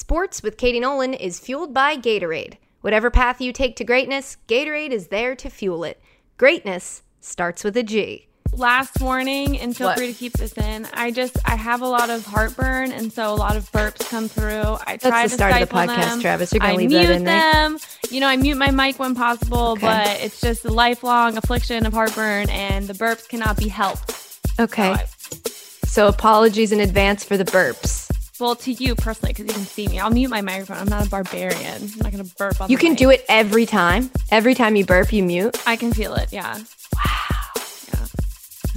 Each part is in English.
Sports with Katie Nolan is fueled by Gatorade. Whatever path you take to greatness, Gatorade is there to fuel it. Greatness starts with a G. Last warning, and feel What? free to keep this in. I just I have a lot of heartburn, and so a lot of burps come through. I That's try the to start of the podcast, them. Travis. You're gonna I leave mute that in there. them. You know, I mute my mic when possible, Okay. but it's just a lifelong affliction of heartburn, and the burps cannot be helped. Okay. So I- So apologies in advance for the burps. Well, to you personally, because you can see me. I'll mute my microphone. I'm not a barbarian. I'm not gonna burp on. You can mic. do it every time. Every time you burp, you mute. I can feel it. Yeah. Wow. Yeah.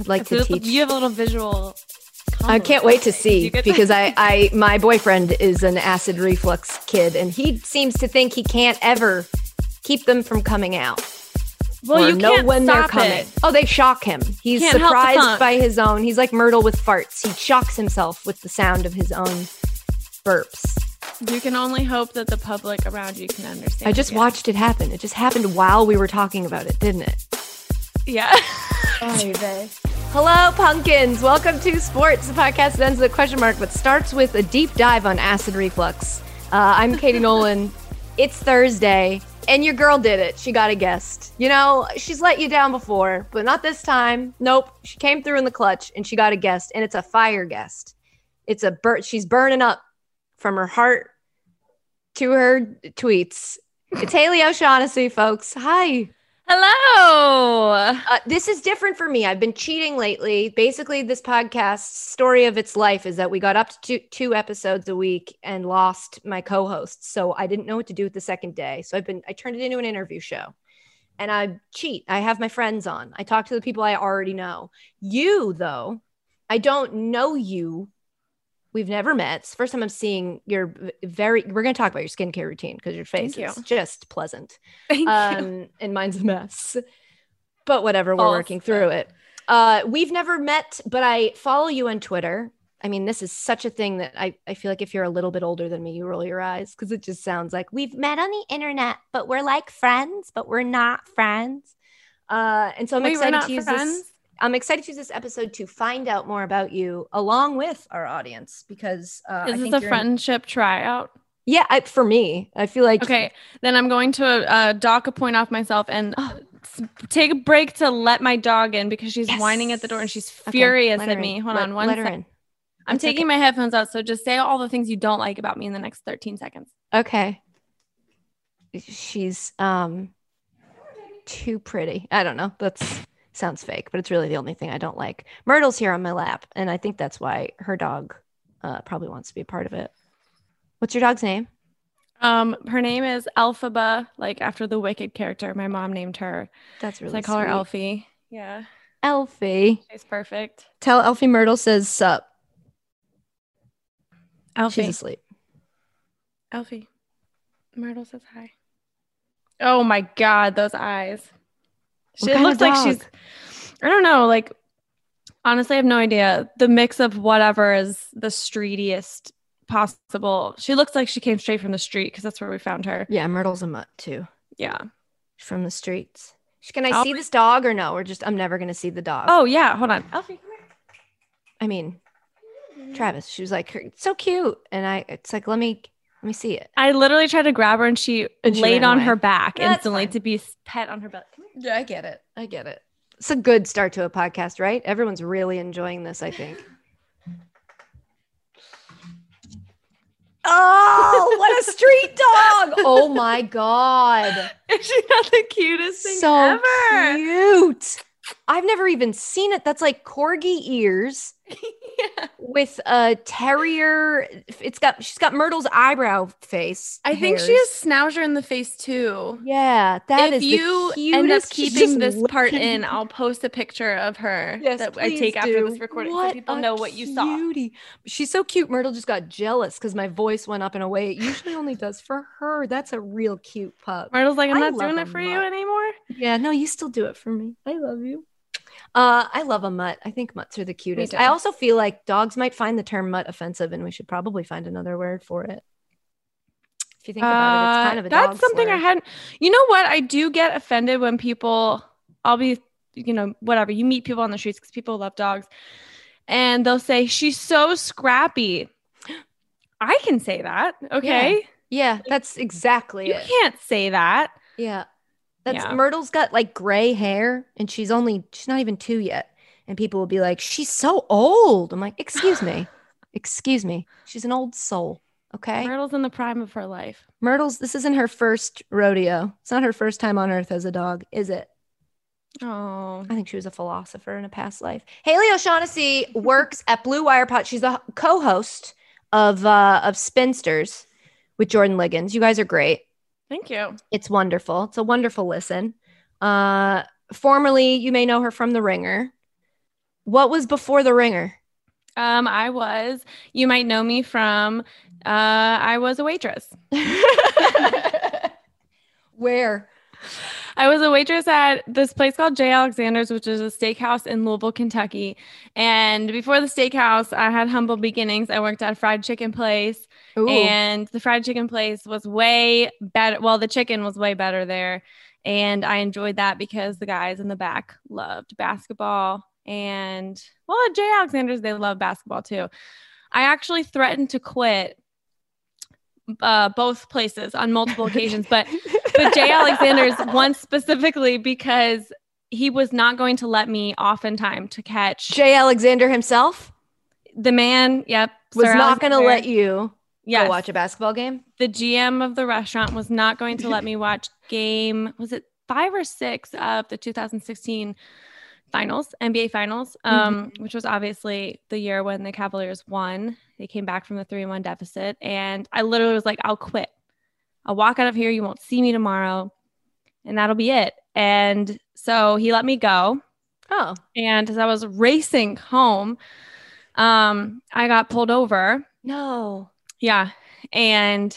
I'd like to a- teach. You have a little visual. I can't wait to see because I, I, my boyfriend is an acid reflux kid, and he seems to think he can't ever keep them from coming out. Well, or you know can't when they're coming. it. Oh, they shock him. He's Can't surprised by his own. He's like Myrtle with farts. He shocks himself with the sound of his own burps. You can only hope that the public around you can understand. I just yeah. watched it happen. It just happened while we were talking about it, didn't it? Yeah. Hello, pumpkins. Welcome to Sports, the podcast that ends with a question mark but starts with a deep dive on acid reflux. Uh, I'm Katie Nolan. It's Thursday, and your girl did it. She got a guest. You know, she's let you down before, but not this time. Nope. She came through in the clutch, and she got a guest, and it's a fire guest. It's a bur- She's burning up from her heart to her tweets. It's Haley O'Shaughnessy, folks. Hi. Hello. Uh, this is different for me. I've been cheating lately. Basically, this podcast story of its life is that we got up to two, two episodes a week and lost my co-host. So I didn't know what to do with the second day. So I've been I turned it into an interview show. And I cheat. I have my friends on. I talk to the people I already know. You though, I don't know you. We've never met. It's first time I'm seeing your very we're going to talk about your skincare routine because your face Thank is you. just pleasant Thank you. um, and mine's a mess. But whatever, we're False. working through it. Uh, we've never met, but I follow you on Twitter. I mean, this is such a thing that I, I feel like if you're a little bit older than me, you roll your eyes because it just sounds like we've met on the internet, but we're like friends, but we're not friends. Uh, and so I'm Wait, excited to use friends? this. I'm excited to use this episode to find out more about you along with our audience because uh, I Is think this a you're in- friendship tryout? yeah, I, for me, I feel like Okay, then I'm going to uh, dock a point off myself and uh, take a break to let my dog in because she's whining at the door and she's furious let at me. in. Hold Let- on one let her in. I'm That's taking okay. my headphones out, so just say all the things you don't like about me in the next 13 seconds. Okay. She's um too pretty. I don't know. That's sounds fake, but it's really the only thing I don't like. Myrtle's here on my lap, and I think that's why her dog uh, probably wants to be a part of it. What's your dog's name? Um, her name is Elphaba, like after the Wicked character. My mom named her, That's really so I call her. Elfie. Yeah, Elfie. she's perfect. Tell Elfie Myrtle says sup. Elfie, She's asleep. Elfie. Myrtle says hi. Oh my god, those eyes. What She kind looks like she's I don't know, like honestly I have no idea. The mix of whatever is the streetiest possible. She looks like she came straight from the street because that's where we found her. Yeah, Myrtle's a mutt too. Yeah. From the streets. Can I I'll- see this dog or no? We're just I'm never gonna see the dog. Oh yeah, hold on. Elfie, come here. I mean, Travis. She was like, so cute," and I. It's like, let me let me see it. I literally tried to grab her and she, And she laid on away. her back That's instantly fine. to be pet on her belly. Yeah, I get it. I get it. It's a good start to a podcast, right? Everyone's really enjoying this, I think. Oh, what a street dog! Oh my god. Is she not the cutest thing So ever? cute. I've never even seen it. That's like corgi ears Yeah. with a terrier. It's got she's got Myrtle's eyebrow face. I think she hairs. has schnauzer in the face too. Yeah, that if is you end up keeping this part in, I'll post a picture of her Yes, that I take after this recording What so people know what you saw. She's so cute. Myrtle just got jealous because my voice went up in a way it usually only does for her. That's a real cute pup. Myrtle's like, I'm I not doing it for you anymore. Yeah, no, you still do it for me. I love you. Uh, I love a mutt. I think mutts are the cutest. I also feel like dogs might find the term mutt offensive, and we should probably find another word for it. If you think about it, it's kind of a Uh, that's something I hadn't. You know what? I do get offended when people. I'll be, you know, whatever. You meet people on the streets because people love dogs, and they'll say she's so scrappy. I can say that. Okay. Yeah, that's exactly You it. can't say that. Yeah. That's Yeah. Myrtle's got like gray hair and she's only she's not even 2 yet. And people will be like, "She's so old." I'm like, "Excuse me. Excuse me. She's an old soul." Okay? Myrtle's in the prime of her life. Myrtle's this isn't her first rodeo. It's not her first time on earth as a dog, is it? Oh. I think she was a philosopher in a past life. Haley O'Shaughnessy works at Blue Wire Pod. She's a co-host of uh, of Spinsters with Jordan Ligons. You guys are great. Thank you. It's wonderful. It's a wonderful listen. Uh, formerly, you may know her from The Ringer. What was before The Ringer? Um, I was, you might know me from uh I was a waitress. Where? I was a waitress at this place called J. Alexander's, which is a steakhouse in Louisville, Kentucky. And before the steakhouse, I had humble beginnings. I worked at a fried chicken place, Ooh. and the fried chicken place was way better. Well, the chicken was way better there. And I enjoyed that because the guys in the back loved basketball. And well, at J. Alexander's, they love basketball too. I actually threatened to quit uh, both places on multiple occasions, but but Jay Alexander's once specifically because he was not going to let me off in time to catch Jay Alexander himself the man. Yep, was Sir not going to let you Go watch a basketball game. the GM of the restaurant was not going to let me watch game. Was it five or six of the 2016 finals, NBA finals, um, which was obviously the year when the Cavaliers won. They came back from the three one deficit, and I literally was like, "I'll quit. I'll walk out of here. You won't see me tomorrow, and that'll be it." And so he let me go. Oh, And as I was racing home, um, I got pulled over. no. Yeah. And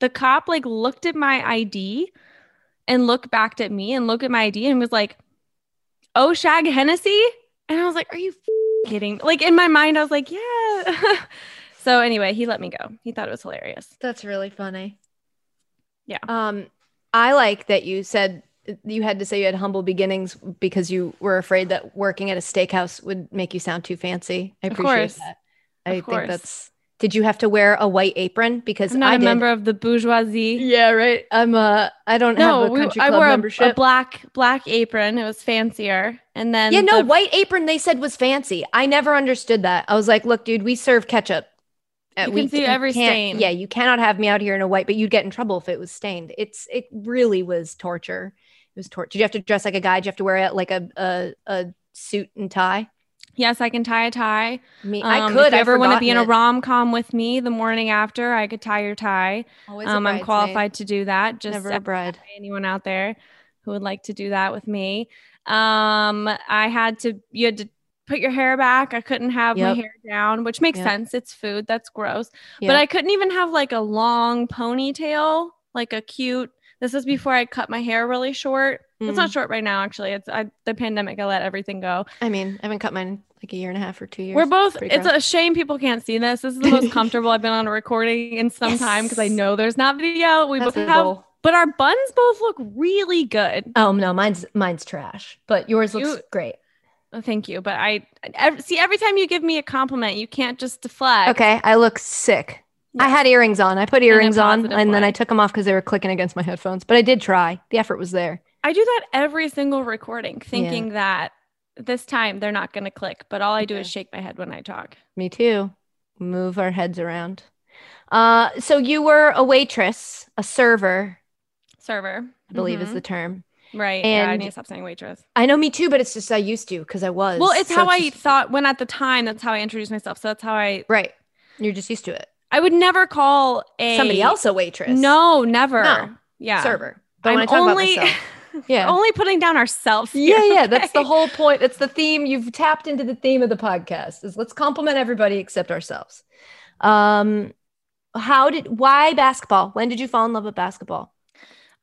the cop like looked at my ID and looked back at me and looked at my ID and was like, Oh, Shag Hennessy? And I was like, Are you f- kidding? Like in my mind, I was like, Yeah. so anyway, he let me go. He thought it was hilarious. That's really funny. Yeah. Um, I like that you said you had to say you had humble beginnings because you were afraid that working at a steakhouse would make you sound too fancy. I Of appreciate course. that. I think that's. Did you have to wear a white apron? Because I'm not I a did. member of the bourgeoisie. Yeah, right. I'm a. I don't No, have a we- country I club wore a, membership. a black black apron. It was fancier. And then yeah, no, the- white apron they said was fancy. I never understood that. I was like, look, dude, we serve ketchup. You we can see every stain. Yeah, you cannot have me out here in a white, but you'd get in trouble if it was stained. It's it really was torture. It was torture. Did you have to dress like a guy? Did you have to wear like a a, a suit and tie? Yes, I can tie a tie. Me, I Um, could. If you ever want to be in a rom com with me the morning after, I could tie your tie. Always Um, I'm qualified to do that. Just Never a bride. anyone out there who would like to do that with me. Um, I had to. You had to put your hair back. I couldn't have my hair down, which makes Yep. sense. It's food. That's gross. Yep. But I couldn't even have like a long ponytail, like a cute. This is before I cut my hair really short. It's Mm. not short right now, actually. It's I, the pandemic. I let everything go. I mean, I haven't cut mine like a year and a half or two years. We're both. pretty It's a shame people can't see this. This is the most comfortable I've been on a recording in some time because I know there's not video. We That's both have, goal. but our buns both look really good. Oh no, mine's mine's trash, but yours looks You- great. Oh, thank you, but I ev- see every time you give me a compliment, you can't just deflect. Okay, I look sick. I had earrings on. I put earrings on positive and then. I took them off because they were clicking against my headphones. But I did try. The effort was there. I do that every single recording, thinking that this time they're not going to click, but all I do is shake my head when I talk. Me too. Move our heads around. Uh, so you were a waitress, a server, Server, I believe is Mhm. the term. right. yeah, I and- need to stop saying waitress. I know me too, but it's just I used to because I was. Well, it's So how I just- thought when at the time. That's how I introduced myself. So that's how I. Right. You're just used to it. I would never call a Somebody else a waitress. No, never. No. Yeah. server. But I'm when I talk only about myself, yeah. only putting down ourselves. Yeah, here, yeah, that's the whole point. It's the theme. You've tapped into the theme of the podcast. Is let's compliment everybody except ourselves. Um, how did why basketball? When did you fall in love with basketball?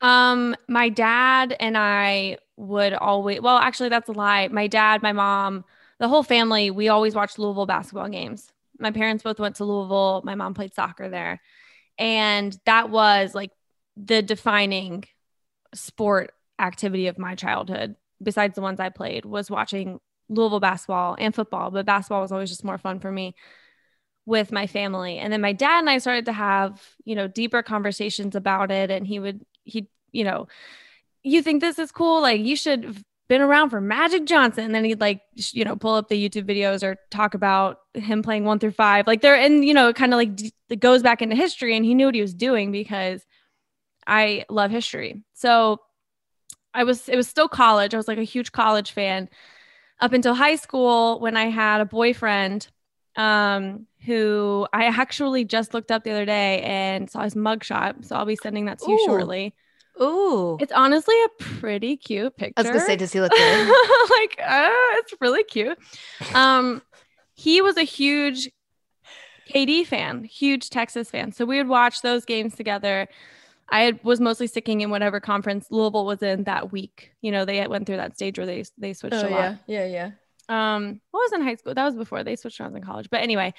Um, my dad and I would always. Well, actually, that's a lie. My dad, my mom, the whole family, we always watched Louisville basketball games. My parents both went to Louisville. My mom played soccer there, and that was like the defining sport activity of my childhood. Besides the ones I played, was watching Louisville basketball and football, but basketball was always just more fun for me. with my family. And then my dad and I started to have, you know, deeper conversations about it. And he would, he, you know, you think this is cool? Like you should have been around for Magic Johnson. And then he'd like, you know, pull up the YouTube videos or talk about him playing one through five. Like there, and, you know, it kind of like d- it goes back into history and he knew what he was doing because I love history. So I was, it was still college. I was like a huge college fan up until high school when I had a boyfriend um, who I actually just looked up the other day and saw his mugshot. So I'll be sending that to you shortly. Ooh. It's honestly a pretty cute picture. I was gonna say, does he look good? like, uh, it's really cute. Um, he was a huge KD fan, huge Texas fan. So we would watch those games together. I had, was mostly sticking in whatever conference Louisville was in that week. You know, they went through that stage where they they switched a lot. Oh, yeah, yeah. Um, what was in high school? That was before they switched around in college. But anyway,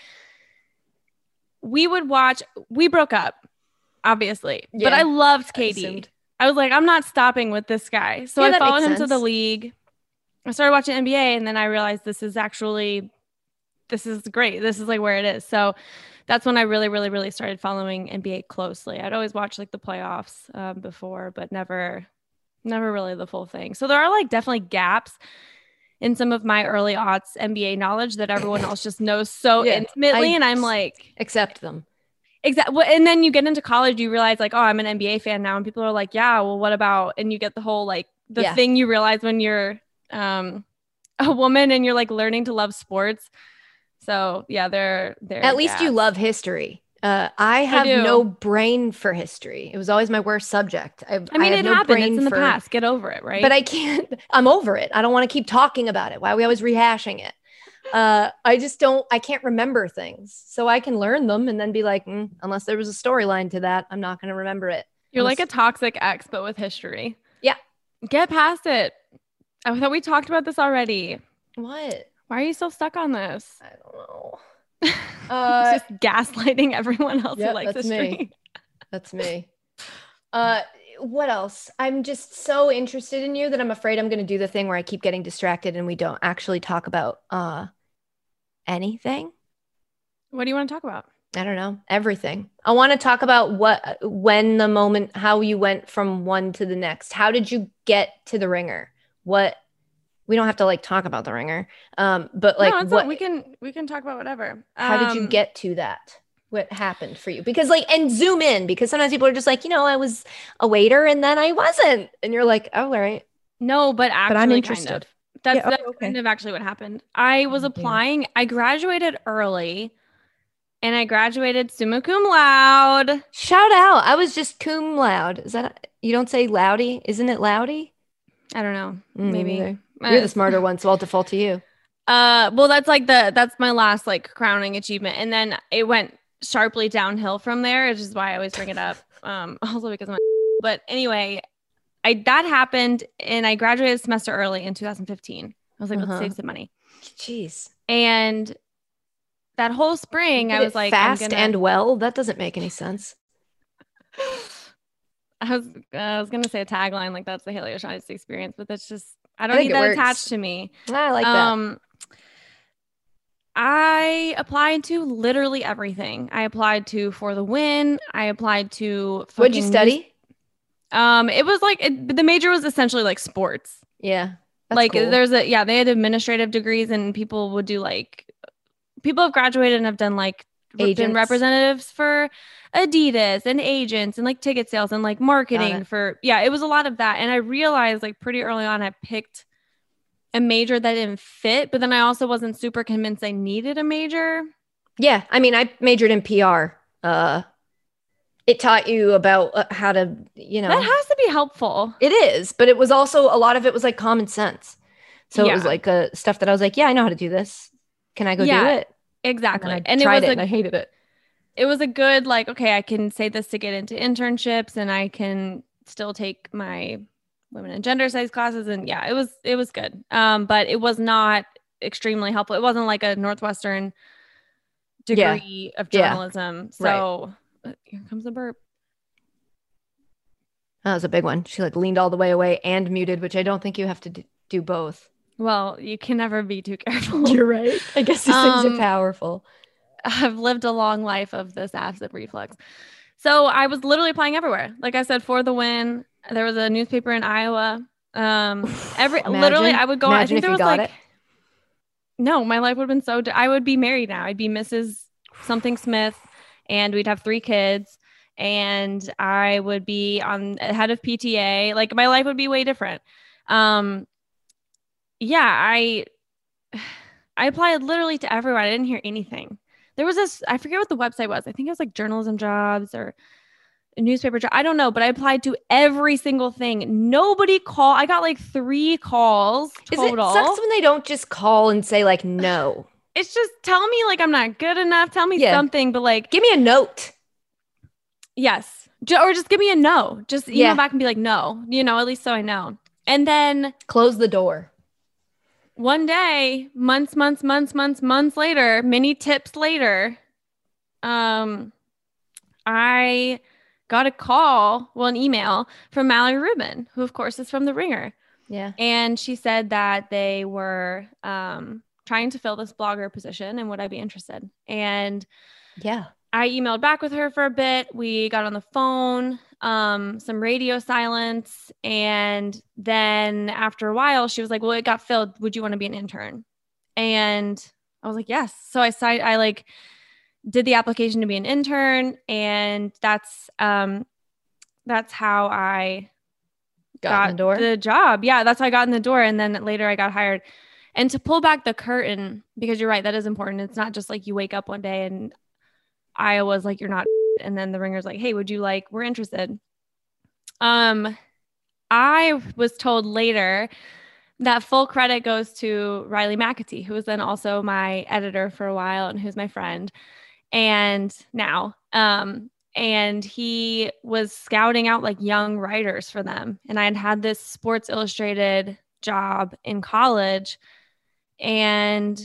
we would watch. We broke up, obviously, but I loved I KD. assumed. I was like, I'm not stopping with this guy. So Yeah, I followed him to the league. I started watching NBA, and then I realized this is actually, this is great. This is like where it is. So that's when I really, really, really started following NBA closely. I'd always watch like the playoffs um, before, but never, never really the full thing. So there are like definitely gaps in some of my early aughts NBA knowledge that everyone else just knows so Yeah, intimately, I- and I'm like, Accept them. Exactly. And then you get into college, you realize like, oh, I'm an NBA fan now. And people are like, yeah, well, what about? And you get the whole like the Yeah. thing you realize when you're um a woman and you're like learning to love sports. So yeah, they're they're At least you love history. Uh, I have do. no brain for history. It was always my worst subject. I, I mean, have it no happened. It's in the for- past. Get over it, right? But I can't. I'm over it. I don't want to keep talking about it. Why are we always rehashing it? Uh, I just don't. I can't remember things, so I can learn them and then be like, mm, unless there was a storyline to that, I'm not going to remember it. you're unless- like a toxic ex, but with history. Yeah. Get past it. I thought we talked about this already. What? Why are you still stuck on this? I don't know. Uh, Just gaslighting everyone else yep, who likes that's history. me. That's me. Uh, what else? I'm just so interested in you that I'm afraid I'm going to do the thing where I keep getting distracted and we don't actually talk about uh anything. What do you want to talk about? I don't know, everything. I want to talk about what when the moment how you went from one to the next. How did you get to the ringer? What we don't have to like talk about the ringer. Um but like no, what not, we can we can talk about whatever. how did you Um, get to that? What happened for you? Because like and zoom in because sometimes people are just like, you know, I was a waiter and then I wasn't. And you're like, "Oh, all right." No, but actually, But I'm Kind interested. of. That's, Yeah, that's okay. kind of actually what happened. I was Oh, dear. applying. I graduated early, and I graduated summa cum laude. Shout out. I was just cum laude. Is that you don't say loudy? Isn't it loudy? I don't know. Mm, Maybe. neither. You're the smarter one, so I'll default to you. Uh, well, that's like the that's my last like crowning achievement, and then it went sharply downhill from there, which is why I always bring it up. Um, also because my. But anyway, I that happened, and I graduated a semester early in 2015. I was like, Uh-huh. let's save some money, Jeez. and that whole spring, I was like, fast gonna- and well. That doesn't make any sense. I was I was gonna say a tagline like that's the Haley O'Shaughnessy experience, but that's just I don't think need that works. attached to me. I like that. um I applied to literally everything. I applied to for the win. I applied to What'd you study? um it was like it, the major was essentially like sports. Yeah. like cool. there's a yeah, they had administrative degrees and people would do like people have graduated and have done like been Agents. representatives for Adidas and agents and like ticket sales and like marketing for yeah, it was a lot of that. And I realized like pretty early on I picked a major that didn't fit, but then I also wasn't super convinced I needed a major. Yeah, I mean, I majored in PR. Uh, it taught you about uh, how to, you know, That has to be helpful. it is, but it was also a lot of it was like common sense. So it was like uh, stuff that I was like, yeah, I know how to do this. Can I go do it? Exactly. And, And, it tried was it, a and I hated it. it was a good like okay i can say this to get into internships and i can still take my women and gender studies classes and yeah it was it was good um but it was not extremely helpful it wasn't like a northwestern Yeah. degree of Yeah. journalism so uh, here comes the burp That was a big one. She like leaned all the way away and muted, which I don't think you have to do both. Well you can never be too careful You're right. I guess these things Um, are powerful. I've lived a long life of this acid reflux. So I was literally applying everywhere. Like I said, for the win, there was a newspaper in Iowa. Um, every Imagine- literally, I would go. I think there was like it. no, my life would have been so. I would be married now. I'd be Mrs. Something Smith, and we'd have three kids, and I would be on head of PTA. Like my life would be way different. Um, yeah, I I applied literally to everyone. I didn't hear anything. There was this. I forget what the website was. I think it was like journalism jobs or a newspaper job. I don't know, but I applied to every single thing. Nobody called. I got like three calls total. Is it sucks when they don't just call and say like no? it's just tell me like I'm not good enough. Tell me Yeah. something, but like Give me a note. yes, or just give me a no. Just email Yeah. back and be like no. You know, at least so I know. And then Close the door. One day, months, months, months, months, months later, many tips later, um, I got a call, well, an email from Mallory Rubin, who of course is from The Ringer. Yeah. And she said that they were um, trying to fill this blogger position and would I be interested? And Yeah. I emailed back with her for a bit. We got on the phone, um, some radio silence. And then after a while, she was like, Well, it got filled. Would you want to be an intern? And I was like, Yes. So I signed, I like did the application to be an intern. And that's, um, that's how I Got, in the door. the job. Yeah, that's how I got in the door. And then later I got hired. And to pull back the curtain, because you're right, that is important. It's not just like you wake up one day and Iowa's like, you're not, and then the ringer's like, hey, would you like, we're interested. Um, I was told later that full credit goes to Riley McAtee, who was then also my editor for a while and who's my friend. And now, um, and he was scouting out like young writers for them. And I had had this Sports Illustrated job in college and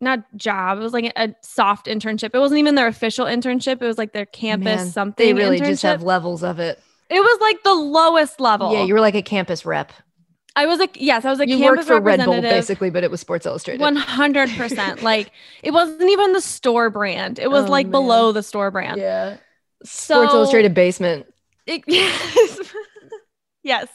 not job, it was like a soft internship. It wasn't even their official internship, it was like their campus Man, something. They really just have levels of it. it was like the lowest level. Yeah, you were like a campus rep. I was like, yes, I was a you campus worked for Red Bull basically, but it was Sports Illustrated. One hundred percent. Like it wasn't even the store brand. It was Oh, like man. below the store brand. yeah. Sports So- Illustrated basement. It- yes. yes.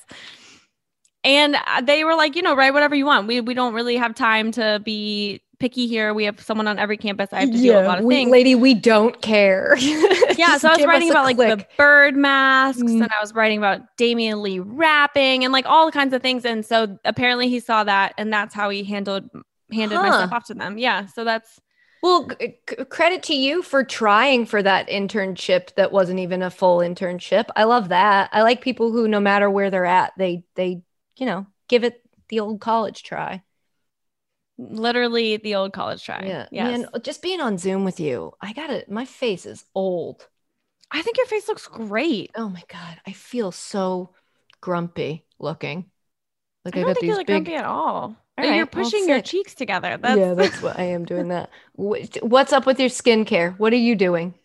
And uh, they were like, you know, write whatever you want. We we don't really have time to be picky here. We have someone on every campus. I have to do a lot of we, things. lady, we don't care. yeah, so I was writing about like the bird masks, Mm. and I was writing about Damian Lee rapping, and like all kinds of things. And so apparently he saw that, and that's how he handled handed my Huh. stuff off to them. Yeah, so that's Well, c- credit to you for trying for that internship that wasn't even a full internship. I love that. I like people who no matter where they're at, they they, you know, give it the old college try. Literally the old college try. Yeah. Yes. Man, just being on Zoom with you, I got it. my face is old. I think your face looks great. Oh my god, I feel so grumpy looking. Like I I, don't think you look big grumpy at all. All You're pushing your cheeks together. That's, Yeah, that's what I am doing that. What's up with your skincare? What are you doing?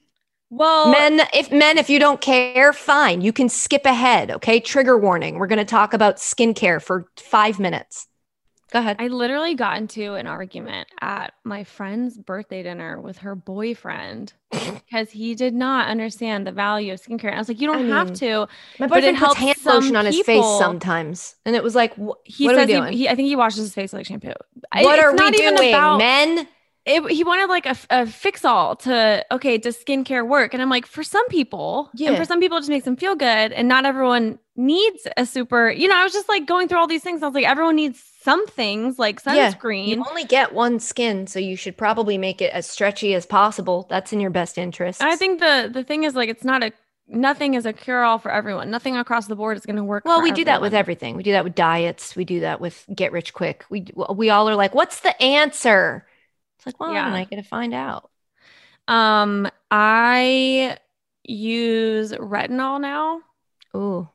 well, men if men if you don't care fine you can skip ahead okay trigger warning we're going to talk about skincare for five minutes go ahead I literally got into an argument at my friend's birthday dinner with her boyfriend because he did not understand the value of skincare. And I was like, you don't I have mean, to. my boyfriend puts hand lotion on his face sometimes and it was like wh- He what are says we doing he, I think he washes his face like shampoo. What it's are we even doing about- men it, he wanted like a, a fix all to okay does skincare work? And i'm like for some people and Yeah. for some people it just makes them feel good and not everyone needs a super you know i was just like going through all these things. I was like everyone needs some things like Yeah. sunscreen. you only get one skin so you should probably make it as stretchy as possible. That's in your best interest. I think the the thing is like it's not a nothing is a cure all for everyone. Nothing across the board is going to work well we do that with everything. We do that with diets. We do that with get rich quick. We we all are like what's the answer it's like well Yeah. i gotta find out um i use retinol now Ooh.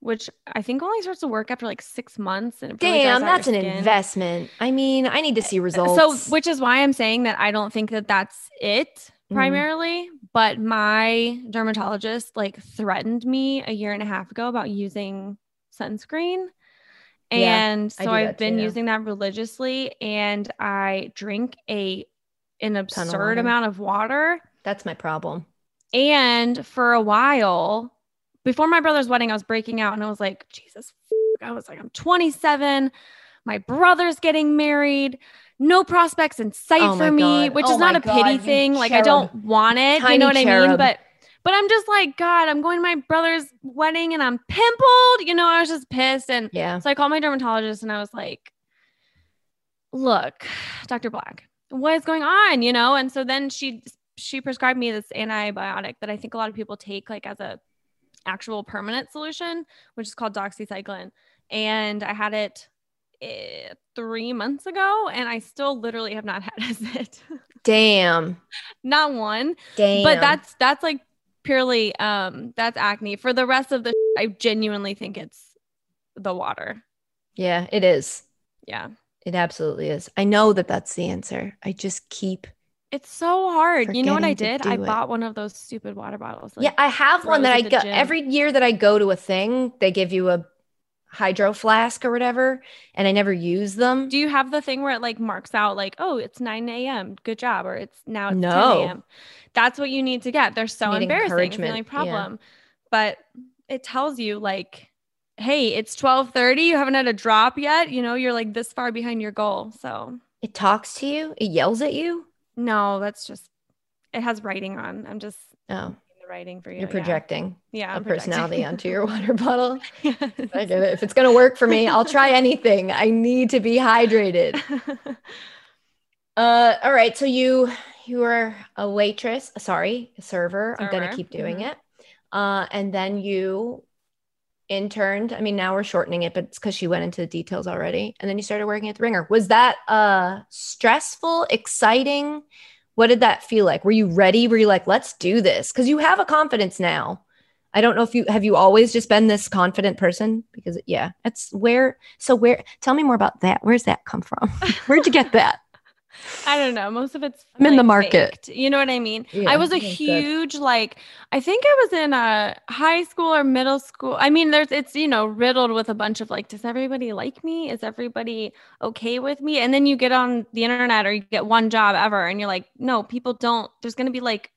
which i think only starts to work after like six months and really Damn, that's an skin. investment. I mean, I need to see results. So, which is why I'm saying that I don't think that that's it Mhm. primarily. But my dermatologist like threatened me a year and a half ago about using sunscreen. Yeah, And I so I've been too. using that religiously. And I drink a an absurd amount of water. That's my problem. And for a while, before my brother's wedding, I was breaking out and I was like, Jesus, f-. I was like, I'm 27. My brother's getting married. No prospects in sight Oh for me, God. which Oh is not a pity God, you thing. Like I don't want it. you know what I mean? But but I'm just like, God, I'm going to my brother's wedding and I'm pimpled. You know, I was just pissed. And Yeah. so I called my dermatologist and I was like, look, Dr. Black, what is going on? You know? And so then she she prescribed me this antibiotic that I think a lot of people take like as a actual permanent solution, which is called doxycycline. And I had it eh, three months ago and I still literally have not had a zit. Damn. not one. Damn. But that's that's like purely um that's acne. For the rest of the I genuinely think it's the water. yeah, it is. Yeah. It absolutely is. I know that that's the answer. I just keep. It's so hard. You know what I did? I it. bought one of those stupid water bottles. like, yeah, I have one that I go gym. every year that I go to a thing. They give you a hydro flask or whatever, and I never use them. Do you have the thing where it like marks out like, oh, it's 9 a.m. Good job, or it's now it's No. 10 a.m. That's what you need to get. They're so embarrassing. It's the only encouragement, yeah. problem. But it tells you like, hey, it's 12:30. You haven't had a drop yet. You know, you're like this far behind your goal. So It talks to you. It yells at you. no, that's just it has writing on. I'm just Oh, the writing for you. you're projecting Yeah, a I'm projecting. personality onto your water bottle. I get it. If it's gonna work for me, I'll try anything. I need to be hydrated. Uh, all right. So you you were a waitress. Sorry, a server. I'm gonna keep doing mhm. it. Uh, and then you interned. I mean, now we're shortening it, but it's because she went into the details already. And then you started working at the Ringer. Was that uh stressful, exciting? What did that feel like? Were you ready? Were you like, let's do this? Because you have a confidence now. I don't know if you have you always just been this confident person because yeah, it's where so where tell me more about that. Where's that come from? Where'd you get that? I don't know. Most of it's I'm in the market. faked. You know what I mean? Yeah, I was a that's good. huge like I think I was in a high school or middle school. I mean, there's it's you know riddled with a bunch of like, does everybody like me? Is everybody okay with me? And then you get on the internet or you get one job ever, and you're like, no, people don't. There's gonna be like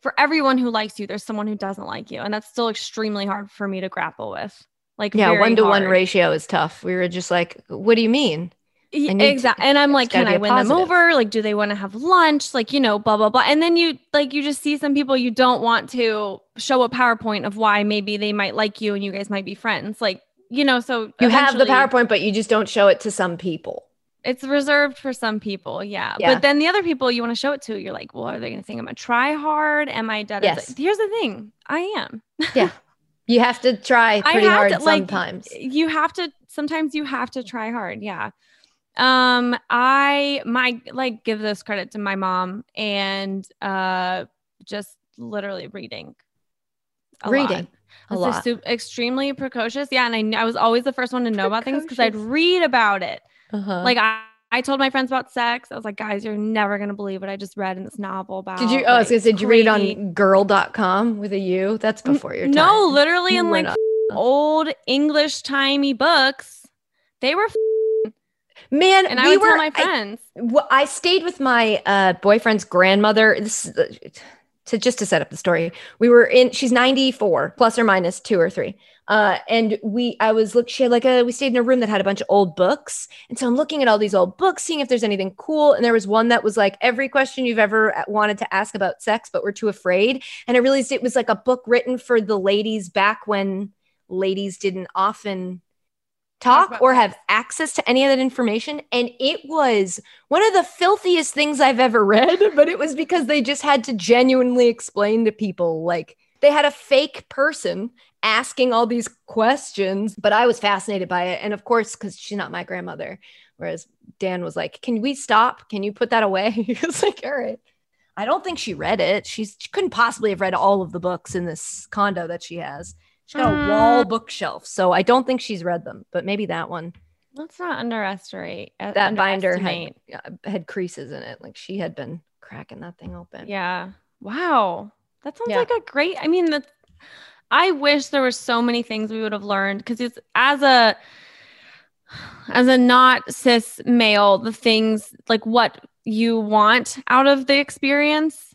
for everyone who likes you, there's someone who doesn't like you, and that's still extremely hard for me to grapple with. Like Yeah, one to one ratio is tough. We were just like, what do you mean? To- Exactly. And I'm like, can I win them over? Like, do they want to have lunch? Like, you know, blah, blah, blah. And then you like you just see some people you don't want to show a PowerPoint of why maybe they might like you and you guys might be friends. Like, you know, so You have the PowerPoint, but you just don't show it to some people. It's reserved for some people, yeah. Yeah. But then the other people you want to show it to, you're like, well, are they gonna think I'm a try hard? Am I dead? Yes. Here's the thing. I am. Yeah, you have to try pretty hard to, like, sometimes. you have to sometimes you have to try hard yeah um i my like give this credit to my mom and uh just literally reading a. Reading a I was lot. just su- extremely precocious yeah and I, I was always the first one to know about things because i'd read about it Uh-huh. like I, I told my friends about sex i was like guys you're never gonna believe what i just read in this novel about did you? Oh, I was like, gonna say, did you read it on gurl.com with a U? That's before your time. no literally You in like not- old english timey books they were man. and I we would were. tell my friends. Well, I stayed with my uh, boyfriend's grandmother. This is, uh, to just to set up the story. We were in. She's ninety four, plus or minus two or three. Uh, and we, I was look. She had like a. We stayed in a room that had a bunch of old books, and so I'm looking at all these old books, seeing if there's anything cool. And there was one that was like every question you've ever uh, wanted to ask about sex, but were too afraid. And I realized it was like a book written for the ladies back when ladies didn't often Talk or have access to any of that information. And it was one of the filthiest things I've ever read, but it was because they just had to genuinely explain to people like they had a fake person asking all these questions, but I was fascinated by it. And of course, because she's not my grandmother, whereas Dan was like, Can we stop? Can you put that away? he was like, All right. I don't think she read it. She's, she couldn't possibly have read all of the books in this condo that she has. She's got a wall bookshelf. So I don't think she's read them, but maybe that one Let's not underestimate uh, that binder had, uh, had creases in it. Like she had been cracking that thing open. Yeah. Wow. That sounds Yeah. like a great. I mean, that's. I wish there were so many things we would have learned because it's as a as a not cis male, the things like what you want out of the experience,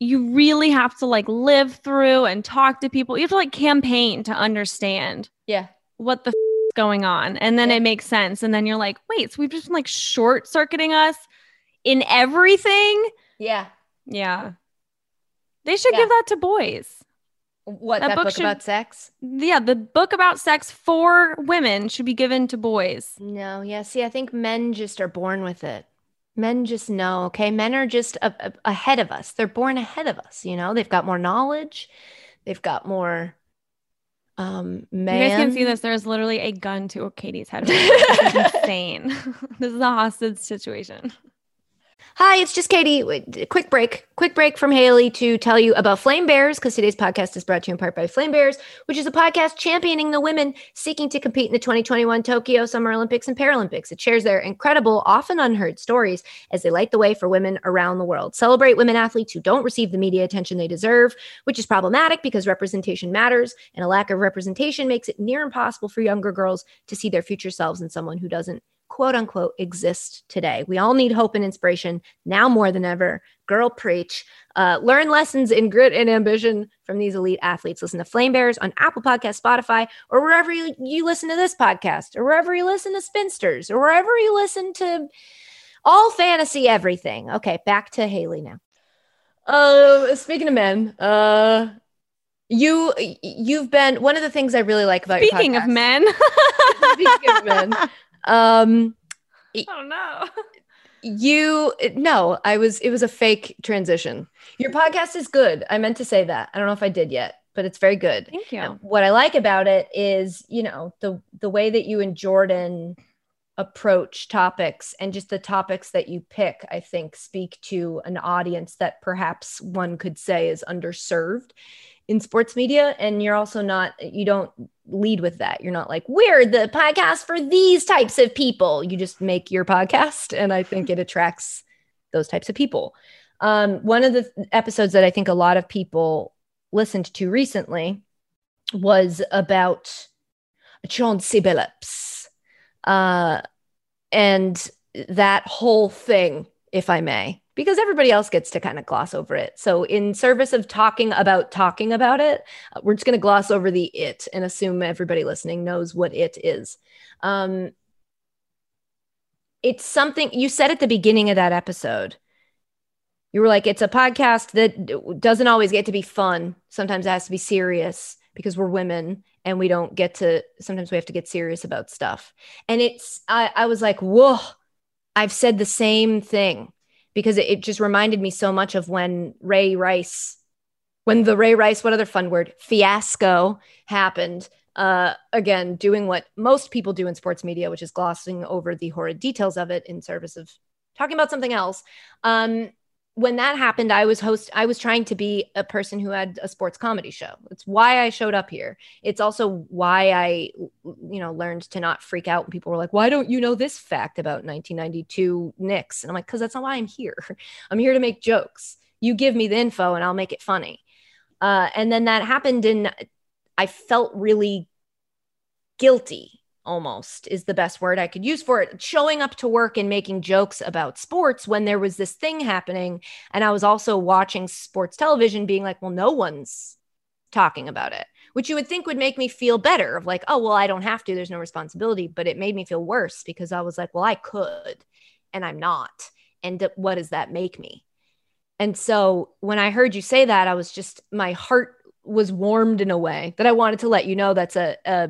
you really have to like live through and talk to people. You have to like campaign to understand Yeah. what the f- is going on. And then Yeah. it makes sense. And then you're like, wait, so we've just been like short circuiting us in everything? Yeah. Yeah. They should Yeah. give that to boys. What That that, book book, should- about sex? Yeah, the book about sex for women should be given to boys. No, yeah. See, I think men just are born with it. Men just know, okay? Men are just a, a- ahead of us. They're born ahead of us, you know? They've got more knowledge. They've got more um man. You guys can see this. There's literally a gun to Katie's head. Right. This is insane. this is a hostage situation. Hi, it's just Katie. Quick break. Quick break from Haley to tell you about Flame Bears because today's podcast is brought to you in part by Flame Bears, which is a podcast championing the women seeking to compete in the 2021 Tokyo Summer Olympics and Paralympics. It shares their incredible, often unheard stories as they light the way for women around the world. Celebrate women athletes who don't receive the media attention they deserve, which is problematic because representation matters, and a lack of representation makes it near impossible for younger girls to see their future selves in someone who doesn't quote unquote exist today. We all need hope and inspiration now more than ever. Girl, preach. Uh, learn lessons in grit and ambition from these elite athletes. Listen to Flame Bears on Apple Podcast, Spotify, or wherever you, you listen to this podcast, or wherever you listen to Spinsters, or wherever you listen to all fantasy everything. Okay, back to Haley now. Uh, speaking of men, uh, you you've been one of the things I really like about Speaking your of podcast- men. Speaking of men. Um, oh no. you no i was it was a fake transition. Your podcast is good. I meant to say that. I don't know if i did yet but it's very good. Thank you. And what i like about it is you know the the way that you and jordan approach topics and just the topics that you pick i think speak to an audience that perhaps one could say is underserved in sports media and you're also not you don't lead with that. You're not like we're the podcast for these types of people. You just make your podcast and i think it attracts those types of people. Um, one of the episodes that i think a lot of people listened to recently was about Chauncey Billups uh, and that whole thing if i may because everybody else gets to kind of gloss over it. So, in service of talking about talking about it, uh, we're just going to gloss over the it and assume everybody listening knows what it is. Um, it's something you said at the beginning of that episode. You were like, it's a podcast that doesn't always get to be fun. Sometimes it has to be serious because we're women and we don't get to, sometimes we have to get serious about stuff. And it's, I, I was like, whoa, I've said the same thing because it, it just reminded me so much of when Ray Rice, when the Ray Rice, what other fun word, fiasco happened. Uh, again, doing what most people do in sports media, which is glossing over the horrid details of it in service of talking about something else. Um, when that happened, I was host. I was trying to be a person who had a sports comedy show. It's why I showed up here. It's also why I, you know, learned to not freak out when people were like, "Why don't you know this fact about 1992 Knicks?" And I'm like, "Cause that's not why I'm here. I'm here to make jokes. You give me the info, and I'll make it funny." Uh, and then that happened, and I felt really guilty. Almost is the best word I could use for it. Showing up to work and making jokes about sports when there was this thing happening. And I was also watching sports television, being like, well, no one's talking about it, which you would think would make me feel better of like, oh, well, I don't have to. There's no responsibility. But it made me feel worse because I was like, well, I could and I'm not. And what does that make me? And so when I heard you say that, I was just, my heart was warmed in a way that I wanted to let you know that's a, a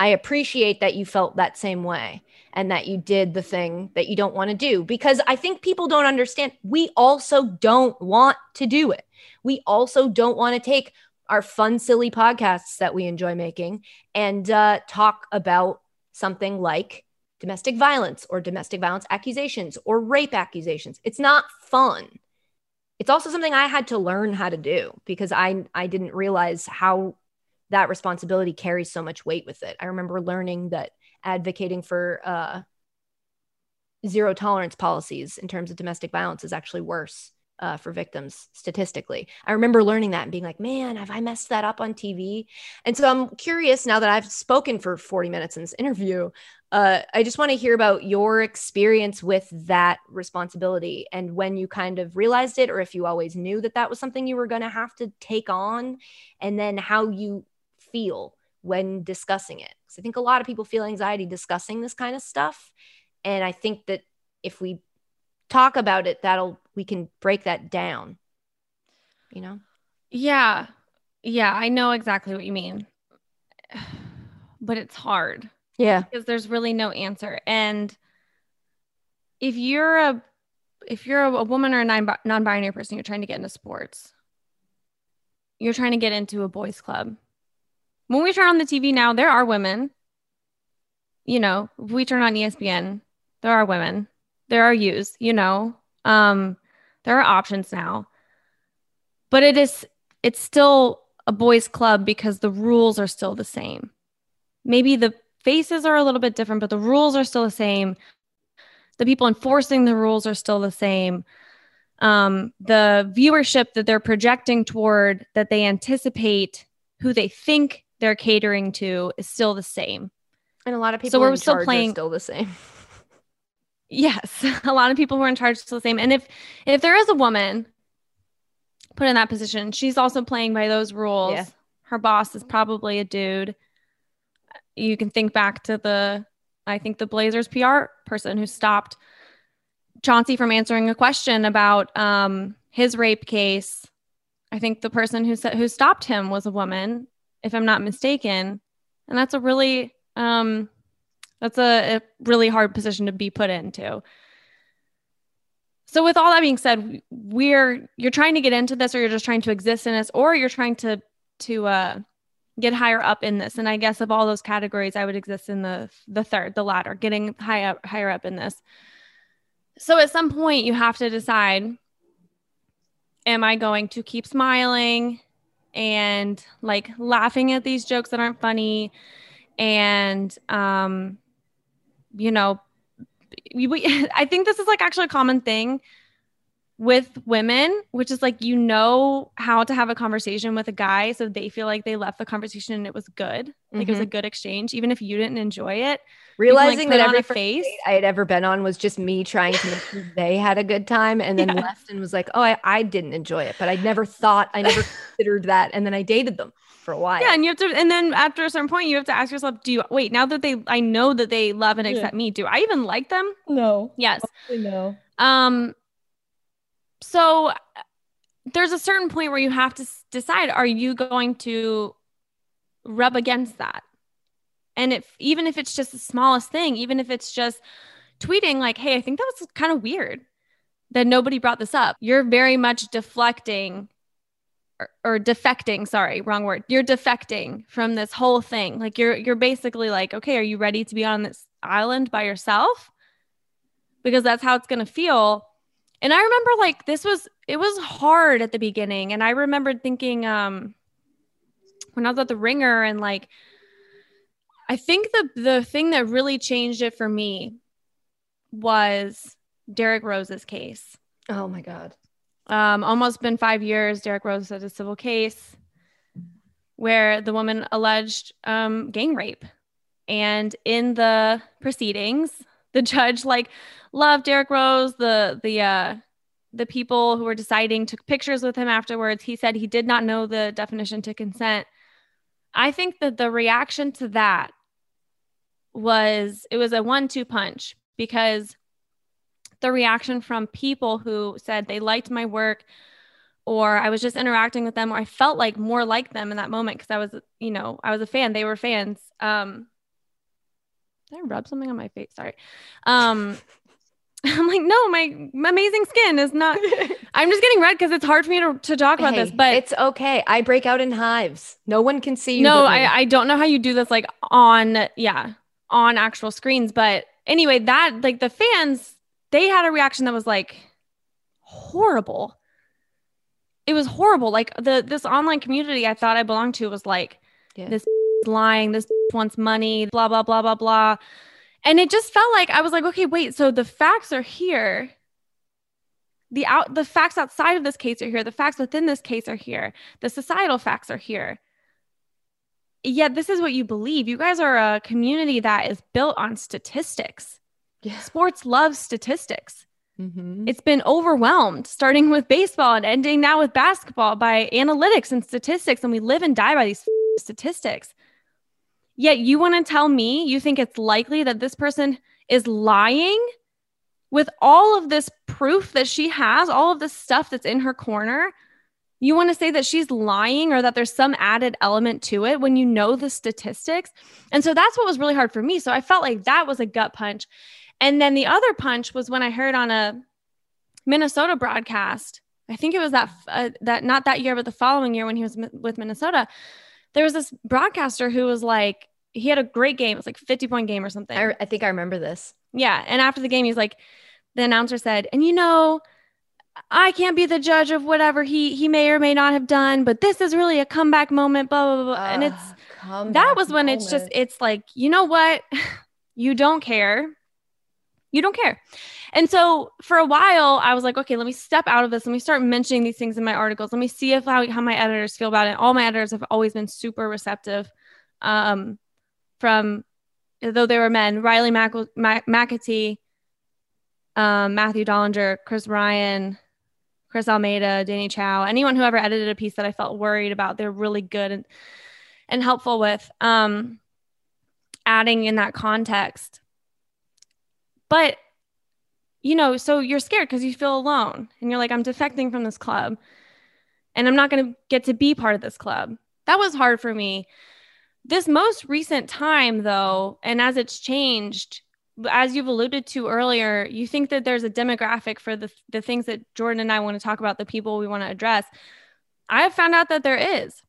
I appreciate that you felt that same way and that you did the thing that you don't want to do because I think people don't understand. We also don't want to do it. We also don't want to take our fun, silly podcasts that we enjoy making and uh, talk about something like domestic violence or domestic violence accusations or rape accusations. It's not fun. It's also something I had to learn how to do because I I didn't realize how that responsibility carries so much weight with it. I remember learning that advocating for uh, zero tolerance policies in terms of domestic violence is actually worse uh, for victims statistically. I remember learning that and being like, man, have I messed that up on TV? And so I'm curious now that I've spoken for 40 minutes in this interview. Uh, I just want to hear about your experience with that responsibility and when you kind of realized it, or if you always knew that that was something you were going to have to take on, and then how you feel when discussing it. Because I think a lot of people feel anxiety discussing this kind of stuff. And I think that if we talk about it, that'll, we can break that down, you know? Yeah. Yeah. I know exactly what you mean. But it's hard. Yeah. Because there's really no answer. And if you're a, if you're a, woman or a non binary person, you're trying to get into sports, you're trying to get into a boys' club. When we turn on the TV now, there are women. You know, if we turn on ESPN, there are women. There are yous, you know. Um, there are options now. But it is it's still a boys club because the rules are still the same. Maybe the faces are a little bit different, but the rules are still the same. The people enforcing the rules are still the same. Um, the viewership that they're projecting toward that they anticipate who they think they're catering to is still the same. And a lot of people so we're still playing still the same. yes, a lot of people who are in charge still the same. And if if there is a woman put in that position, she's also playing by those rules. Yeah. Her boss is probably a dude. You can think back to the I think the Blazers PR person who stopped Chauncey from answering a question about um, his rape case. I think the person who said who stopped him was a woman, if I'm not mistaken. And that's a really um that's a, a really hard position to be put into. So with all that being said, we're you're trying to get into this or you're just trying to exist in this or you're trying to to uh get higher up in this. And I guess of all those categories, I would exist in the the third, the latter, getting high up higher up in this. So at some point you have to decide am I going to keep smiling and like laughing at these jokes that aren't funny and um you know we, we, i think this is like actually a common thing with women which is like you know how to have a conversation with a guy so they feel like they left the conversation and it was good like mm-hmm. it was a mm-hmm. good exchange even if you didn't enjoy it realizing like, that every face i had ever been on was just me trying to make sure they had a good time and then yeah. left and was like oh I, I didn't enjoy it but i never thought i never considered that and then i dated them for a while yeah and you have to and then after a certain point you have to ask yourself do you wait now that they i know that they love and accept yeah. me do i even like them no yes no um so uh, there's a certain point where you have to decide are you going to rub against that? And if even if it's just the smallest thing even if it's just tweeting like hey i think that was kind of weird that nobody brought this up. You're very much deflecting or, or defecting sorry wrong word. You're defecting from this whole thing. Like you're you're basically like okay are you ready to be on this island by yourself? Because that's how it's going to feel and I remember like this was it was hard at the beginning and I remembered thinking um when I was at the ringer and like I think the the thing that really changed it for me was Derrick Rose's case. Oh my god. Um almost been 5 years Derrick Rose had a civil case where the woman alleged um gang rape. And in the proceedings, the judge like loved Derrick Rose. The the uh, the people who were deciding took pictures with him afterwards. He said he did not know the definition to consent. I think that the reaction to that was it was a one-two punch because the reaction from people who said they liked my work or I was just interacting with them or I felt like more like them in that moment because I was, you know, I was a fan. They were fans. Um, did I rub something on my face? Sorry. Um, I'm like, no, my, amazing skin is not. I'm just getting red because it's hard for me to, to talk about hey, this, but it's okay. I break out in hives. No one can see you. No, I, I don't know how you do this like on, yeah, on actual screens. But anyway, that like the fans, they had a reaction that was like horrible. It was horrible. Like the this online community I thought I belonged to was like yeah. this lying, this wants money, blah, blah, blah, blah, blah. And it just felt like I was like, okay, wait, so the facts are here. The out the facts outside of this case are here. The facts within this case are here. The societal facts are here. Yet this is what you believe. You guys are a community that is built on statistics. Yeah. Sports love statistics. Mm-hmm. It's been overwhelmed, starting with baseball and ending now with basketball by analytics and statistics. And we live and die by these statistics. Yet you want to tell me you think it's likely that this person is lying with all of this proof that she has, all of this stuff that's in her corner. You want to say that she's lying or that there's some added element to it when you know the statistics. And so that's what was really hard for me. So I felt like that was a gut punch. And then the other punch was when I heard on a Minnesota broadcast. I think it was that uh, that not that year, but the following year when he was with Minnesota. There was this broadcaster who was like, he had a great game. It was like 50 point game or something. I, I think I remember this. Yeah. And after the game, he's like, the announcer said, and you know, I can't be the judge of whatever he he may or may not have done, but this is really a comeback moment. Blah blah blah. Uh, and it's that was when moment. it's just it's like you know what, you don't care you don't care. And so for a while, I was like, okay, let me step out of this. Let me start mentioning these things in my articles. Let me see if how, how my editors feel about it. All my editors have always been super receptive. Um, from though they were men, Riley Mac- Mac- McAtee, um, Matthew Dollinger, Chris Ryan, Chris Almeida, Danny Chau, anyone who ever edited a piece that I felt worried about, they're really good and, and helpful with um, adding in that context. But, you know, so you're scared because you feel alone and you're like, I'm defecting from this club and I'm not going to get to be part of this club. That was hard for me. This most recent time, though, and as it's changed, as you've alluded to earlier, you think that there's a demographic for the, the things that Jordan and I want to talk about, the people we want to address. I have found out that there is.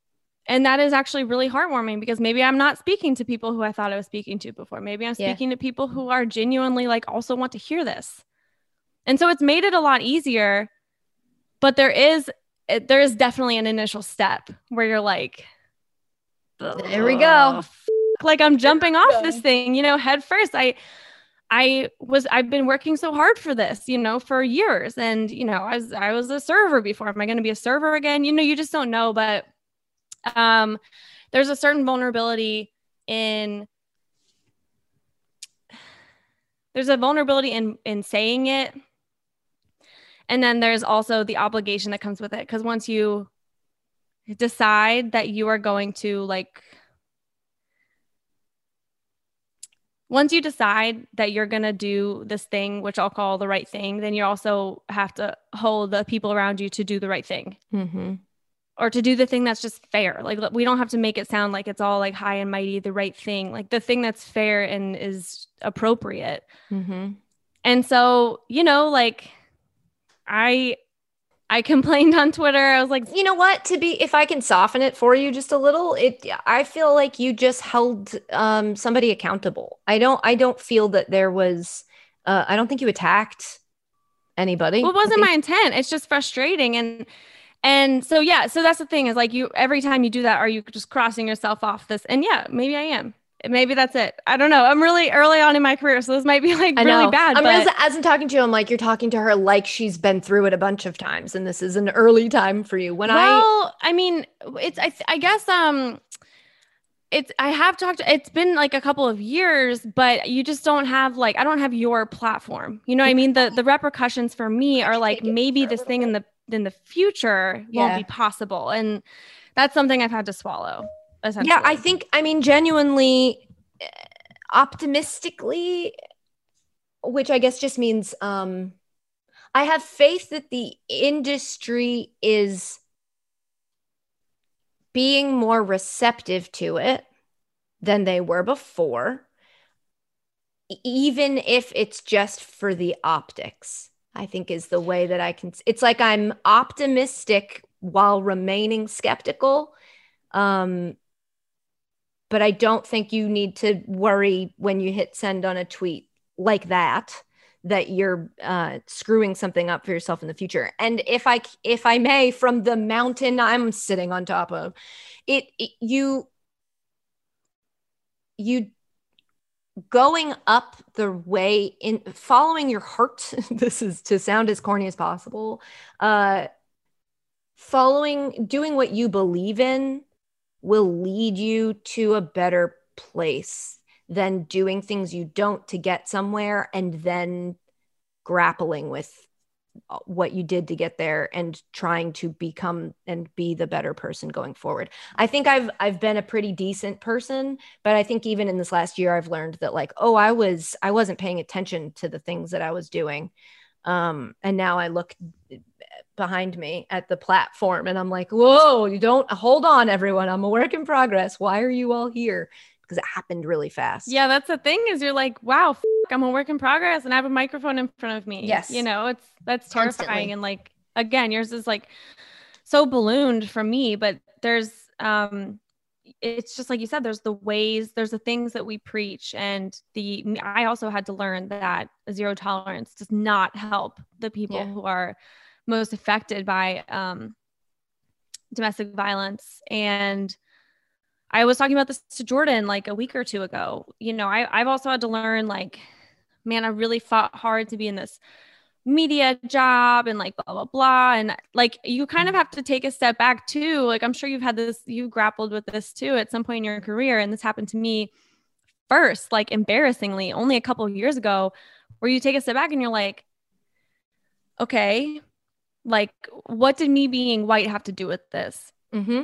And that is actually really heartwarming because maybe I'm not speaking to people who I thought I was speaking to before. Maybe I'm speaking yeah. to people who are genuinely like also want to hear this. And so it's made it a lot easier. But there is there is definitely an initial step where you're like there we go. Like I'm jumping off this thing, you know, head first. I I was I've been working so hard for this, you know, for years. And, you know, I was I was a server before. Am I going to be a server again? You know, you just don't know, but um, there's a certain vulnerability in there's a vulnerability in in saying it and then there's also the obligation that comes with it because once you decide that you are going to like once you decide that you're going to do this thing which i'll call the right thing then you also have to hold the people around you to do the right thing mm-hmm or to do the thing that's just fair. Like we don't have to make it sound like it's all like high and mighty, the right thing, like the thing that's fair and is appropriate. Mm-hmm. And so, you know, like I, I complained on Twitter. I was like, you know what? To be, if I can soften it for you just a little, it. I feel like you just held um, somebody accountable. I don't. I don't feel that there was. Uh, I don't think you attacked anybody. Well, it wasn't my intent. It's just frustrating, and and so yeah, so that's the thing is like you every time you do that, are you just crossing yourself off this? And yeah, maybe I am. Maybe that's it. I don't know. I'm really early on in my career, so this might be like really bad. I mean, as, as, I'm talking to you, I'm like, you're talking to her like she's been through it a bunch of times, and this is an early time for you. When well, I, well, I mean, it's I, I guess um, it's I have talked. It's been like a couple of years, but you just don't have like I don't have your platform. You know what I mean? The the repercussions for me are like maybe this thing in the in the future yeah. won't be possible. And that's something I've had to swallow. Yeah, I think, I mean, genuinely, eh, optimistically, which I guess just means um, I have faith that the industry is being more receptive to it than they were before, even if it's just for the optics. I think is the way that I can. It's like I'm optimistic while remaining skeptical. Um, but I don't think you need to worry when you hit send on a tweet like that that you're uh, screwing something up for yourself in the future. And if I if I may, from the mountain I'm sitting on top of, it, it you you going up the way in following your heart this is to sound as corny as possible uh following doing what you believe in will lead you to a better place than doing things you don't to get somewhere and then grappling with uh, what you did to get there and trying to become and be the better person going forward. I think I've I've been a pretty decent person, but I think even in this last year I've learned that like oh I was I wasn't paying attention to the things that I was doing. Um and now I look behind me at the platform and I'm like, "Whoa, you don't hold on everyone. I'm a work in progress. Why are you all here?" Because it happened really fast. Yeah, that's the thing is you're like, "Wow, I'm a work in progress and I have a microphone in front of me. Yes. You know, it's that's terrifying. Constantly. And like again, yours is like so ballooned for me, but there's um it's just like you said, there's the ways, there's the things that we preach. And the I also had to learn that zero tolerance does not help the people Yeah. who are most affected by um domestic violence. And I was talking about this to Jordan like a week or two ago. You know, I, I've also had to learn like, man, I really fought hard to be in this media job and like blah blah blah and like you kind of have to take a step back too like i'm sure you've had this you grappled with this too at some point in your career and this happened to me first like embarrassingly only a couple of years ago where you take a step back and you're like okay like what did me being white have to do with this? Mm-hmm.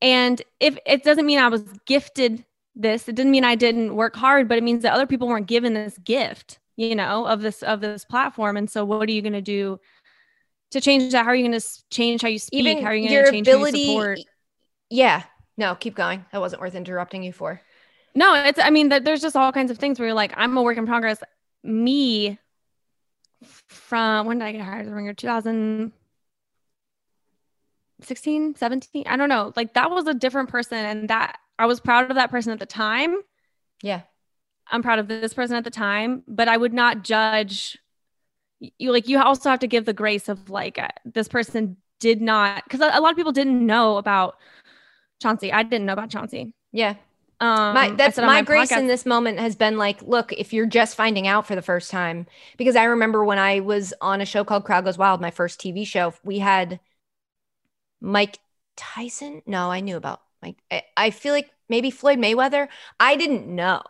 and if it doesn't mean i was gifted this it didn't mean i didn't work hard but it means that other people weren't given this gift you know of this of this platform. And so what are you going to do to change that? How are you going to change how you speak? Even how are you going to change ability, how you support? Yeah. No keep going. That wasn't worth interrupting you for. No it's i mean that there's just all kinds of things where you're like i'm a work in progress. Me from when did i get hired? The ringer 2000 16, 17. I don't know. Like that was a different person. And that I was proud of that person at the time. Yeah. I'm proud of this person at the time, but I would not judge you. Like you also have to give the grace of like uh, this person did not, because a, a, lot of people didn't know about Chauncey. I didn't know about Chauncey. Yeah. Um, my, that's my, my, grace podcast. in this moment has been like, look, if you're just finding out for the first time, because I remember when I was on a show called Crowd Goes Wild, my first TV show, we had mike tyson no i knew about mike i, I feel like maybe floyd mayweather i didn't know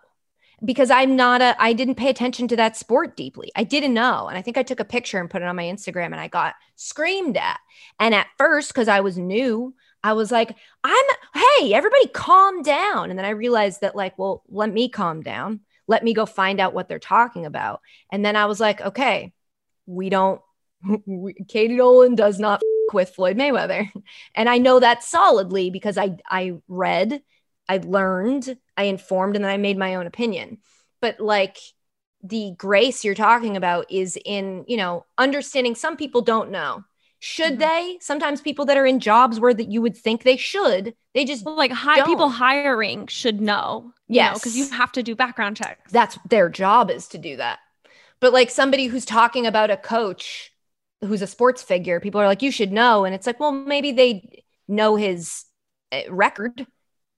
because i'm not a i didn't pay attention to that sport deeply i didn't know and i think i took a picture and put it on my instagram and i got screamed at and at first because i was new I was like, I'm, hey, everybody calm down. And then I realized that, like, well, let me calm down. Let me go find out what they're talking about. And then I was like, okay, we don't, we, Katie Nolan does not with Floyd Mayweather. And I know that solidly because I, I read, I learned, I informed, and then I made my own opinion. But like, the grace you're talking about is in, you know, understanding some people don't know should Mhm. they? Sometimes people that are in jobs where that you would think they should, they just Well, like hi- Don't. people hiring should know, Yes. because you have to do background checks. that's their job is to do that. But like somebody who's talking about a coach who's a sports figure, people are like, you should know. And it's like, well, maybe they know his uh, record.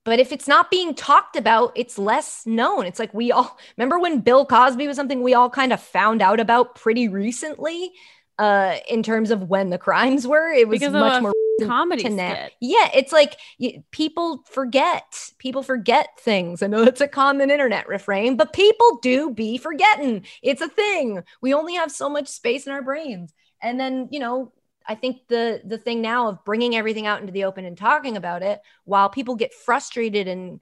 But if it's not being talked about, it's less known. It's like we all remember when Bill Cosby was something we all kind of found out about pretty recently uh in terms of when the crimes were. It was Because much more Comedy to now. skit. Yeah, it's like people forget. People forget things. I know it's a common internet refrain, but people do be forgetting. It's a thing. We only have so much space in our brains. And then, you know, I think the the thing now of bringing everything out into the open and talking about it while people get frustrated and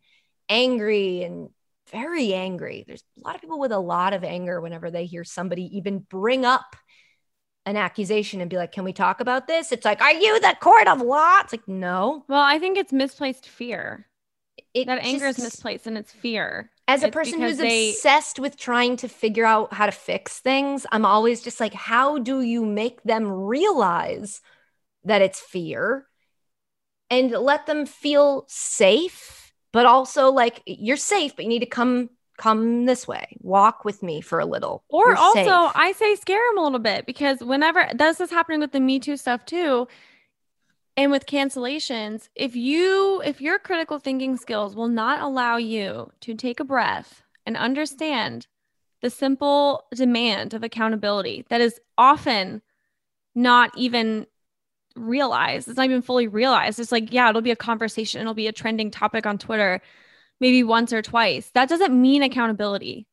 angry and very angry. There's a lot of people with a lot of anger whenever they hear somebody even bring up an accusation and be like, "Can we talk about this?" It's like, "Are you the court of law?" It's like, "No." Well, I think it's misplaced fear. It That anger is misplaced and it's fear. As a It's person who's they- obsessed with trying to figure out how to fix things, I'm always just like, how do you make them realize that it's fear and let them feel safe, but also like you're safe, but you need to come come this way. Walk with me for a little. Or You're also, safe. I say scare them a little bit because whenever this is happening with the Me Too stuff too, and with cancellations, if you if your critical thinking skills will not allow you to take a breath and understand the simple demand of accountability that is often not even realized. It's not even fully realized. It's like, yeah, it'll be a conversation, it'll be a trending topic on Twitter, maybe once or twice. That doesn't mean accountability.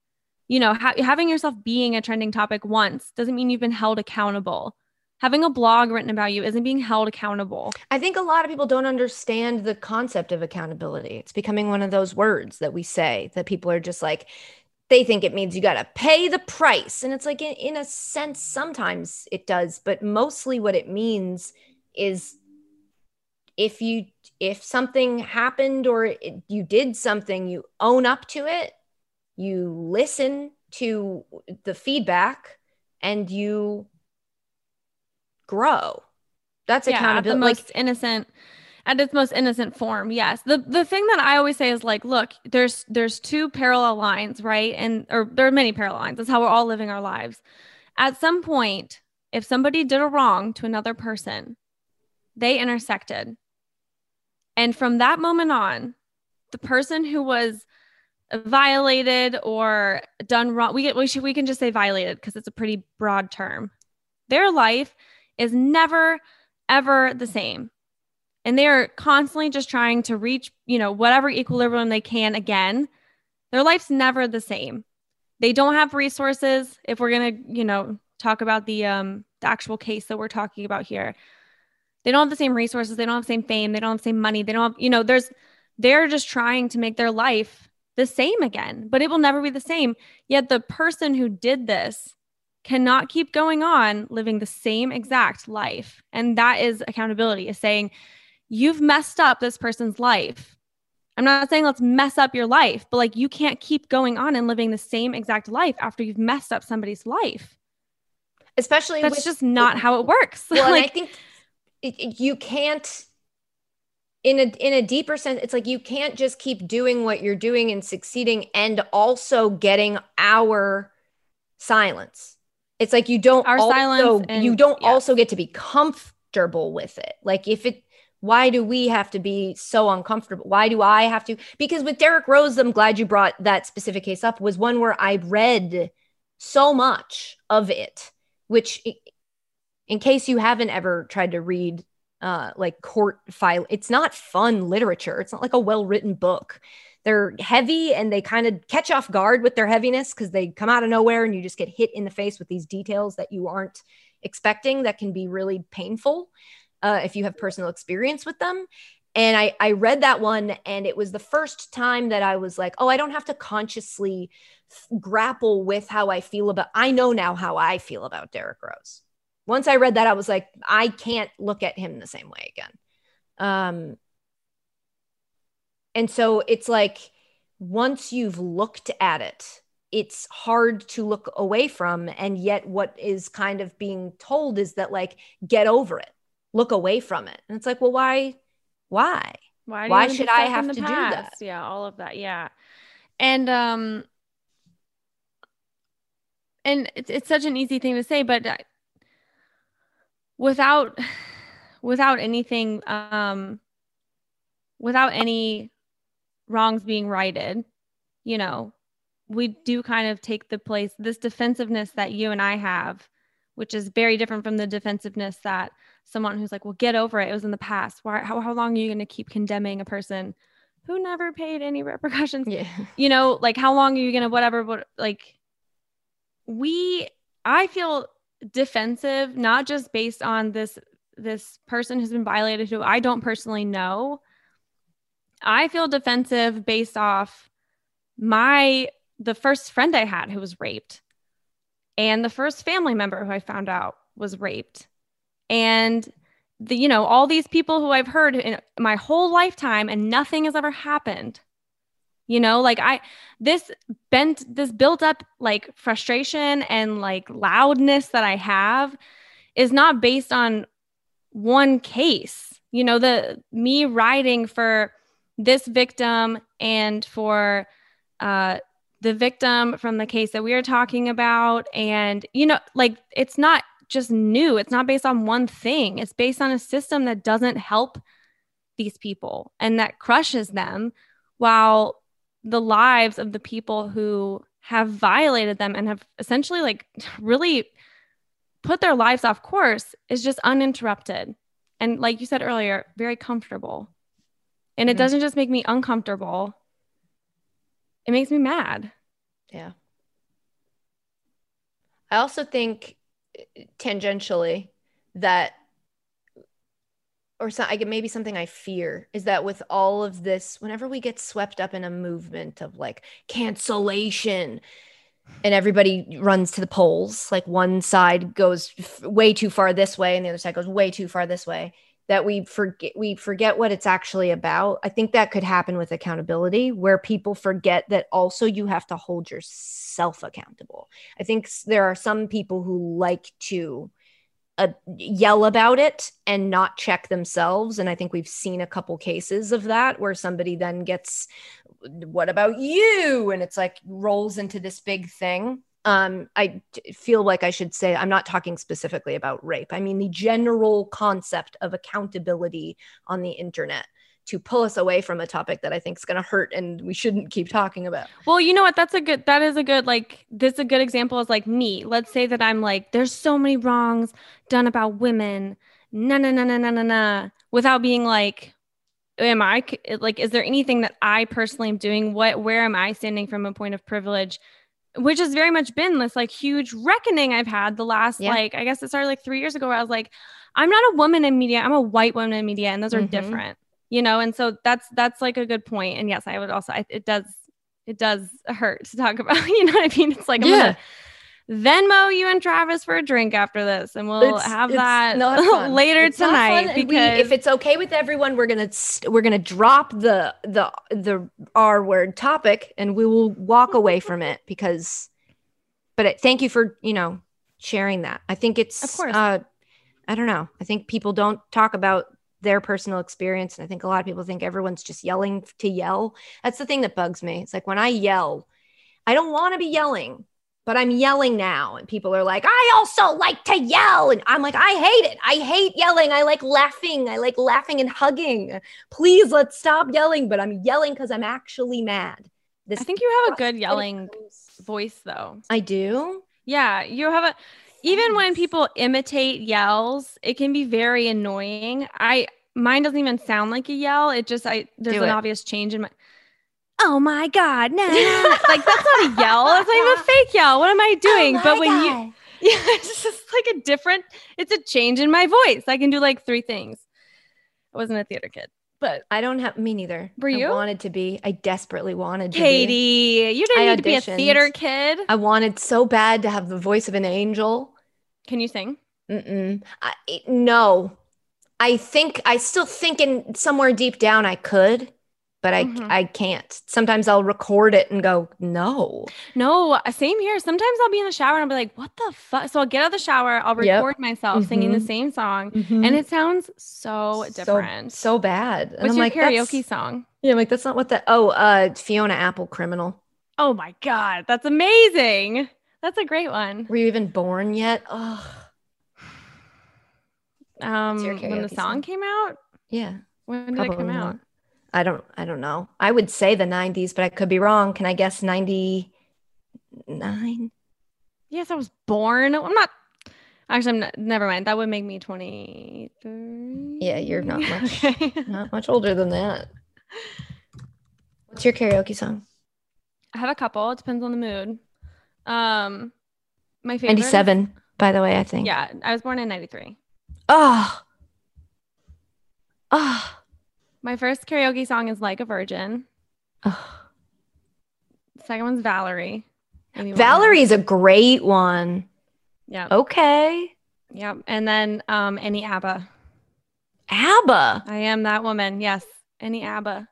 You know, ha- having yourself being a trending topic once doesn't mean you've been held accountable. Having a blog written about you isn't being held accountable. I think a lot of people don't understand the concept of accountability. It's becoming one of those words that we say that people are just like, they think it means you got to pay the price. And it's like, in, in, a sense, sometimes it does, but mostly what it means is if you, if something happened or it, you did something, you own up to it, you listen to the feedback and you grow. That's yeah, accountability. The most like, innocent at its most innocent form yes. The the thing that i always say is like look there's there's two parallel lines right? And or there are many parallel lines. That's how we're all living our lives. At some point if somebody did a wrong to another person they intersected. And from that moment on the person who was violated or done wrong we get we should we can just say violated because it's a pretty broad term. Their life is never ever the same and they're constantly just trying to reach, you know, whatever equilibrium they can again. Their life's never the same. They don't have resources. If we're going to, you know, talk about the um the actual case that we're talking about here. They don't have the same resources, they don't have the same fame, they don't have the same money. They don't have, you know, there's they're just trying to make their life the same again, but it will never be the same. Yet the person who did this cannot keep going on living the same exact life. And that is accountability, is saying, you've messed up this person's life. I'm not saying let's mess up your life, but like you can't keep going on and living the same exact life after you've messed up somebody's life. Especially that's with, just not how it works. Well, like, I think it, you can't in a in a deeper sense it's like you can't just keep doing what you're doing and succeeding and also getting our silence. It's like you don't our also, silence and, you don't yes. also get to be comfortable with it. Like if it why do we have to be so uncomfortable? Why do I have to? Because with Derrick Rose, I'm glad you brought that specific case up, was one where I read so much of it, which, in case you haven't ever tried to read uh, like court file, it's not fun literature. It's not like a well written book. They're heavy and they kind of catch off guard with their heaviness because they come out of nowhere and you just get hit in the face with these details that you aren't expecting that can be really painful uh, if you have personal experience with them. And I, I read that one, and it was the first time that I was like, oh, I don't have to consciously f- grapple with how I feel about. I know now how I feel about Derrick Rose. Once I read that, I was like, I can't look at him the same way again. Um, and so it's like once you've looked at it, it's hard to look away from. And yet, what is kind of being told is that, like, get over it look away from it. And it's like, well, why? Why? Why, why should I have to past? do that? Yeah, all of that. Yeah. And um and it's, it's such an easy thing to say, but without without anything um without any wrongs being righted, you know, we do kind of take the place this defensiveness that you and I have, which is very different from the defensiveness that someone who's like, well, get over it. It was in the past. Why, how, how long are you going to keep condemning a person who never paid any repercussions? Yeah. You know, like how long are you going to, whatever, what, like we, I feel defensive, not just based on this, this person who's been violated who I don't personally know. I feel defensive based off my, the first friend I had who was raped and the first family member who I found out was raped. And the you know all these people who i've heard in my whole lifetime and nothing has ever happened. You know like i this bent this built up like frustration and like loudness that i have is not based on one case. You know the me writing for this victim and for uh the victim from the case that we are talking about and you know like it's not just new. It's not based on one thing. It's based on a system that doesn't help these people and that crushes them while the lives of the people who have violated them and have essentially like really put their lives off course is just uninterrupted. And like you said earlier, very comfortable. And it Mhm. doesn't just make me uncomfortable, it makes me mad. Yeah. I also think uh, tangentially that, or so, I get maybe something I fear is that with all of this, whenever we get swept up in a movement of like cancellation and everybody runs to the polls, like one side goes way too far this way and the other side goes way too far this way, that we forget we forget what it's actually about. I think that could happen with accountability where people forget that also you have to hold yourself accountable. I think there are some people who like to uh, yell about it and not check themselves and I think we've seen a couple cases of that where somebody then gets what about you and it's like rolls into this big thing um, I feel like I should say I'm not talking specifically about rape. I mean the general concept of accountability on the internet to pull us away from a topic that I think is going to hurt and we shouldn't keep talking about. Well, you know what? That's a good, that is a good, like, this is a good example is like me. Let's say that I'm like, there's so many wrongs done about women. No, no, no, no, no, no, no. Without being like, am I like, is there anything that I personally am doing? What, where am I standing from a point of privilege? Which has very much been this like huge reckoning I've had the last, Yeah. like, I guess it started like three years ago where I was like, I'm not a woman in media. I'm a white woman in media. And those are Mhm. different, you know? And so that's, that's like a good point. And yes, I would also, I, it does, it does hurt to talk about. You know what I mean? It's like I'm gonna Venmo you and Travis for a drink after this, and we'll It's- have it's that later It's tonight. and we- because if it's okay with everyone, we're gonna we're gonna drop the the the R word topic, and we will walk away from it because. But it, thank you for you know sharing that. I think it's Of course. Uh, I don't know. I think people don't talk about their personal experience, and I think a lot of people think everyone's just yelling to yell. That's the thing that bugs me. It's like when I yell, I don't want to be yelling but I'm yelling now. And people are like, I also like to yell. And I'm like, I hate it. I hate yelling. I like laughing. I like laughing and hugging. Please let's stop yelling. But I'm yelling because I'm actually mad. This I think you have a good yelling voice. though. I do. Yeah, you have a. Even when people imitate yells, it can be very annoying. I mine doesn't even sound like a yell. It just I there's Do an it. obvious change in my. Oh my god! Nah. like that's not a yell. That's not even a fake yell. What am I oh doing? Oh but when you Yeah, it's just like a different, it's a change in my voice. I can do like three things. I wasn't a theater kid, but I don't have me neither. Were I you? wanted to be. I desperately wanted to be. Katie, you didn't I need to be a theater kid. I wanted so bad to have the voice of an angel. Can you sing? Mm-mm. I, no, I think I still think in somewhere deep down I could, but I Mhm. I can't. Sometimes I'll record it and go, no. No, uh, same here. Sometimes I'll be in the shower and I'll be like, what the fuck? So I'll get out of the shower, I'll Yep. record myself singing the Mhm. same song, And and it sounds so different. so bad. And What's I'm your like, karaoke song? Yeah, I'm like that's not what that. Oh, uh, Fiona Apple, criminal. Oh my God, that's amazing. That's a great one. Were you even born yet? Oh, Um, when the song song? came out, yeah. when did it come Probably out? I don't. I don't know. I would say the '90s, but I could be wrong. Can I guess '99? Yes, I was born. I'm not. Actually, I'm not, never mind. That would make me 23. Yeah, you're not much. Okay. Not much older than that. What's your karaoke song? I have a couple. It depends on the mood. Um, my favorite. '97, by the way. I think. Yeah, I was born in 93. Oh. Oh. My first karaoke song is Like a Virgin. Second one's Valerie. Winehouse. Valerie's a great one. Yeah. Okay. Yep. And then um any ABBA. ABBA. I am that woman. Yes. Any ABBA.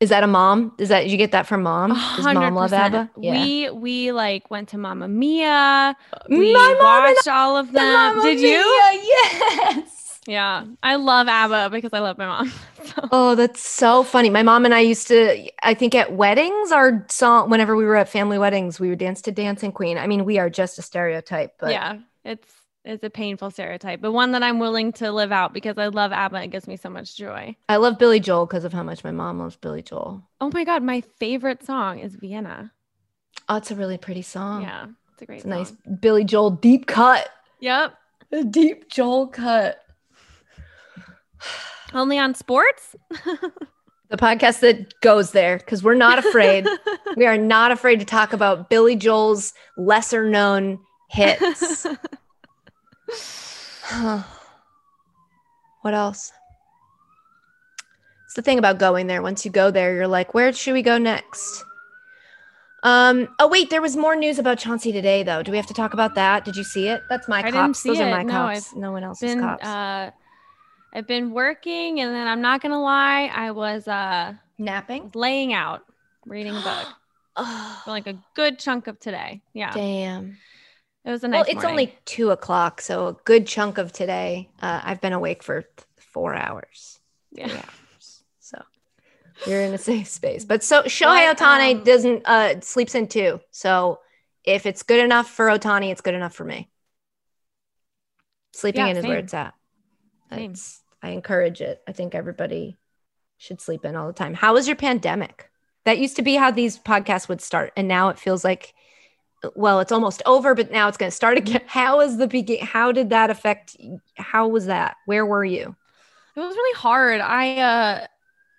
Is that a mom? Is that did you get that from mom? Does mom love 100%. ABBA? We we like went to Mamma Mia. My We and watched all of them. Mamma Did you? Mia, Yes. Yeah. I love ABBA because I love my mom. So Oh, that's so funny. My mom and I used to, I think at weddings, our song, whenever we were at family weddings, we would dance to Dancing Queen. I mean, we are just a stereotype, but yeah, it's it's a painful stereotype, but one that I'm willing to live out because I love ABBA. It gives me so much joy. I love Billy Joel because of how much my mom loves Billy Joel. Oh my God. My favorite song is Vienna. Oh, it's a really pretty song. Yeah. It's a great It's a nice Billy Joel deep cut. Yep. A deep Joel cut. Only on sports? The podcast that goes there because we're not afraid. we are not afraid to talk about Billy Joel's lesser known hits. what else? It's the thing about going there. Once you go there, you're like, where should we go next? Um, oh wait, there was more news about Chauncey today though. Do we have to talk about that? Did you see it? That's my I cops. didn't see Those are my No, cops. no one else's been cops. uh I've been working and then I'm not gonna lie, I was uh Napping. laying out, reading a book for like a good chunk of today. Yeah. damn. It was a nice well, it's morning. only two o'clock, so a good chunk of today. Uh, I've been awake for th- four hours. yeah. Hours. So you're in a safe space. But so Shohei Ohtani um, doesn't uh sleeps in two. So if it's good enough for Otani, it's good enough for me. Sleeping Yeah, in is where it's at. Same. It's, I encourage it. I think everybody should sleep in all the time. How was your pandemic? That used to be how these podcasts would start, and now it feels like, well, it's almost over, but now it's going to start again. How is the begin? How did that affect? How was that? Where were you? It was really hard. I uh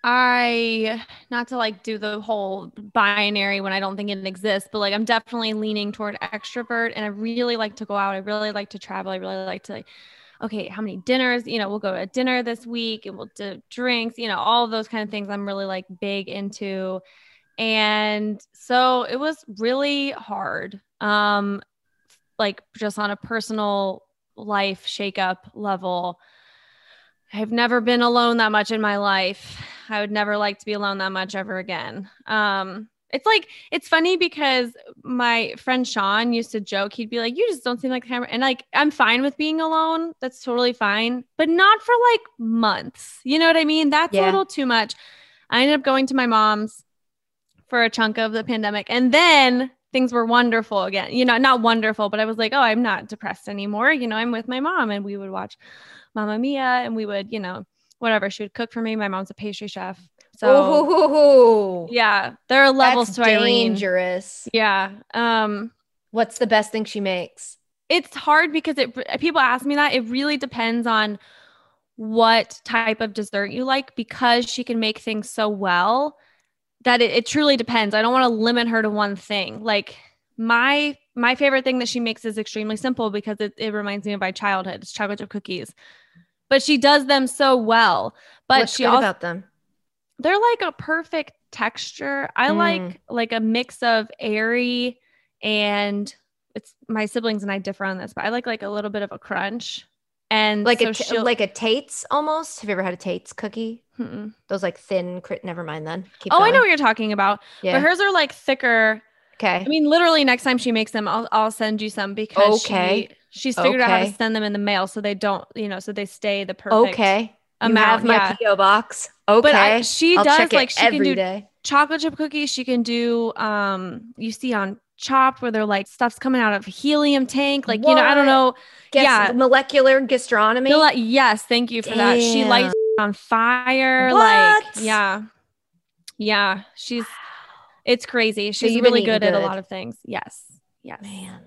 I not to like do the whole binary when I don't think it exists, but like I'm definitely leaning toward extrovert and I really like to go out. I really like to travel. I really like to like okay, how many dinners? You know, we'll go to dinner this week and we'll do drinks, you know, all those kind of things I'm really like big into. And so it was really hard. Um like just on a personal life shakeup level. I've never been alone that much in my life. I would never like to be alone that much ever again. Um, it's like it's funny because my friend Sean used to joke. He'd be like, "You just don't seem like a camera," and like I'm fine with being alone. That's totally fine, but not for like months. You know what I mean? That's Yeah. a little too much. I ended up going to my mom's for a chunk of the pandemic, and then things were wonderful again. You know, not wonderful, but I was like, "Oh, I'm not depressed anymore." You know, I'm with my mom, and we would watch Mamma Mia, and we would, you know, whatever. She would cook for me. My mom's a pastry chef. So Ooh, yeah, there are levels to Irene. dangerous. Yeah. Um, What's the best thing she makes? it's hard because it people ask me that. It really depends on what type of dessert you like because she can make things so well that it, it truly depends. I don't want to limit her to one thing. Like my my favorite thing that she makes is extremely simple because it, it reminds me of my childhood. It's chocolate chip cookies. But she does them so well. But What's she also about them? They're like a perfect texture. I Mm. like like a mix of airy and it's my siblings and I differ on this, but I like like a little bit of a crunch. And Like so a t- like a Tate's almost. Have you ever had a Tate's cookie? Mm-mm. Those like thin. Crit- never mind. Then. Keep Oh, I know what you're talking about. Yeah. But hers are like thicker. okay. I mean, literally next time she makes them, I'll I'll send you some because Okay. she, she's figured out how to send them in the mail so they don't, you know, so they stay the perfect okay. You amount. have my yeah. PO box. Okay. But I, she I'll does check like it she can do day. chocolate chip cookies. She can do um you see on Chopped where they're like stuff's coming out of helium tank. Like, you know, I don't know. Gas- yeah. Molecular gastronomy. They're yes, thank you for that. She Damn. lights on fire. Like, What? yeah. Yeah. She's it's crazy. She's you've really eating good, at a lot of things. Yes. Yes. Man.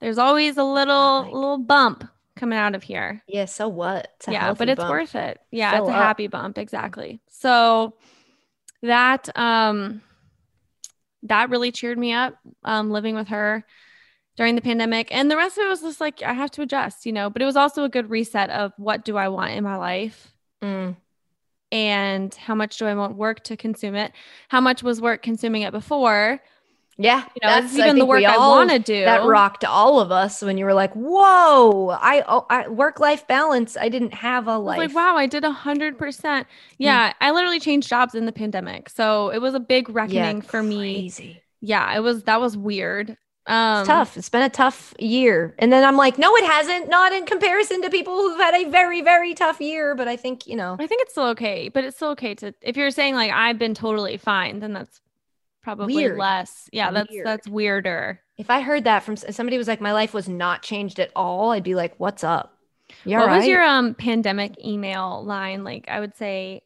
There's always a little Like- little bump coming out of here. Yeah. So what? It's yeah, but it's bump. worth it. Yeah, Fill it's a up. happy bump, exactly. So that um that really cheered me up um living with her during the pandemic and the rest of it was just like I have to adjust, you know, but it was also a good reset of what do I want in my life Mm. and how much do I want work to consume it? How much was work consuming it before? Yeah. You know, that's even the work I want to do. That rocked all of us when you were like, "Whoa, I, oh, I work life balance. I didn't have a life." like, wow, I did a hundred percent. Yeah, I literally changed jobs in the pandemic. So it was a big reckoning for me. crazy. Yeah, it was that was weird. Um It's tough. It's been a tough year. And then I'm like, no, it hasn't. Not in comparison to people who've had a very, very tough year. But I think, you know, I think it's still okay, but it's still okay to if you're saying like I've been totally fine, then that's probably Weird. less. Yeah, that's Weird. that's weirder. If I heard that from somebody was like, my life was not changed at all, I'd be like, what's up? You what all was your um pandemic email line? Like I would say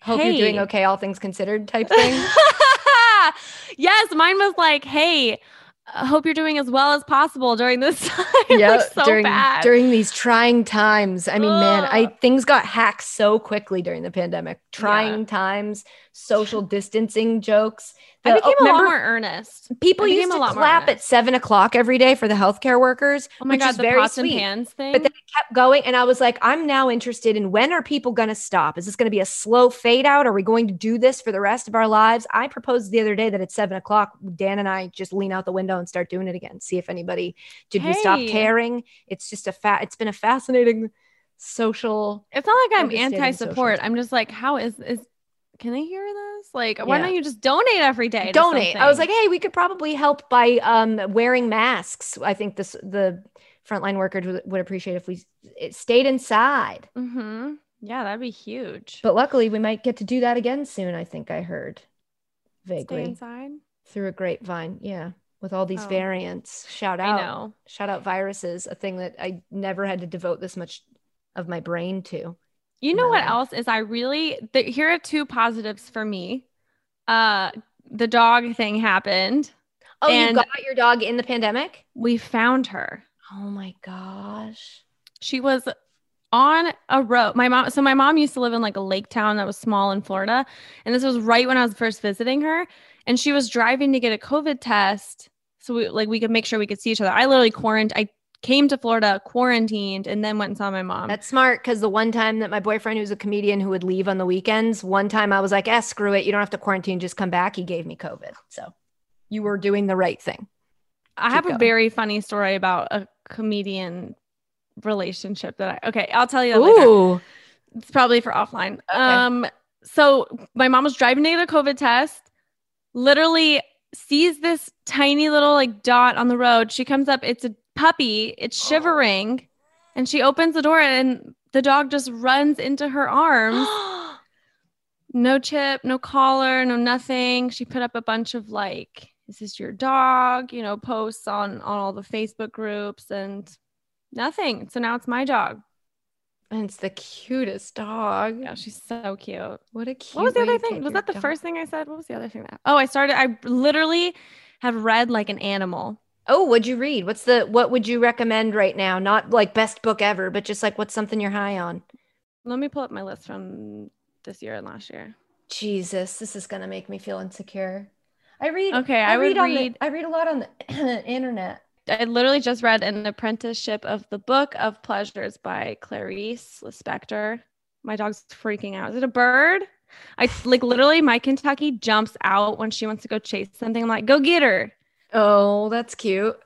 Hope you're doing okay, all things considered type thing. yes, mine was like, "Hey, I hope you're doing as well as possible during this time." yeah, like, so during bad. during these trying times. I mean, man, I things got hacked so quickly during the pandemic. Trying times, social distancing jokes. I became oh, a lot more earnest. People used to clap at seven o'clock every day for the healthcare workers. Oh my god, the very pots and pans thing. But then it kept going, and I was like, I'm now interested in when are people going to stop? Is this going to be a slow fade out? Are we going to do this for the rest of our lives? I proposed the other day that at seven o'clock, Dan and I just lean out the window and start doing it again. See if anybody did we stop caring? It's just a fat. It's been a fascinating social. it's not like I'm anti-support. I'm just like, how is is can they hear this? Like, why Yeah. don't you just donate every day? donate. I was like, hey, we could probably help by um, wearing masks. I think this the frontline workers would, would appreciate if we stayed inside. mm-hmm. Yeah, that'd be huge. But luckily, we might get to do that again soon. I think I heard Stay vaguely inside. through a grapevine. Yeah, with all these Oh. variants. Shout I out, know. shout out viruses, a thing that I never had to devote this much of my brain to. You know what else is I really th- here are two positives for me. Uh the dog thing happened. Oh, you got your dog in the pandemic? We found her. Oh my gosh. She was on a road. My mom so my mom used to live in like a lake town that was small in Florida. And this was right when I was first visiting her. And she was driving to get a COVID test. So we like we could make sure we could see each other. I literally quarantined I came to Florida, quarantined, and then went and saw my mom. That's smart because the one time that my boyfriend, who's a comedian who would leave on the weekends, one time I was like, eh, screw it. You don't have to quarantine. Just come back. He gave me COVID. So you were doing the right thing. I have Keep a very funny story about a comedian relationship that I okay, I'll tell you that later. Ooh. It's probably for offline. Um so my mom was driving to get a COVID test, literally sees this tiny little like dot on the road. She comes up, it's a puppy, it's oh. shivering, and she opens the door and the dog just runs into her arms. no chip, no collar, no nothing. She put up a bunch of like, is this your dog? You know, posts on on all the Facebook groups and nothing. So now it's my dog. and it's the cutest dog. Yeah, she's so cute. What a cute. What was the other thing? Was that the dog. first thing I said? What was the other thing that? Oh, I started. I literally have read like an animal. Oh, what'd you read? What's the what would you recommend right now? Not like best book ever, but just like what's something you're high on. Let me pull up my list from this year and last year. Jesus, this is gonna make me feel insecure. I read Okay, I would on the- read- I read a lot on the internet. I literally just read an apprenticeship of the Book of Pleasures by Clarice Lispector. My dog's freaking out. Is it a bird? I like literally my Kentucky jumps out when she wants to go chase something. I'm like, go get her. Oh, that's cute.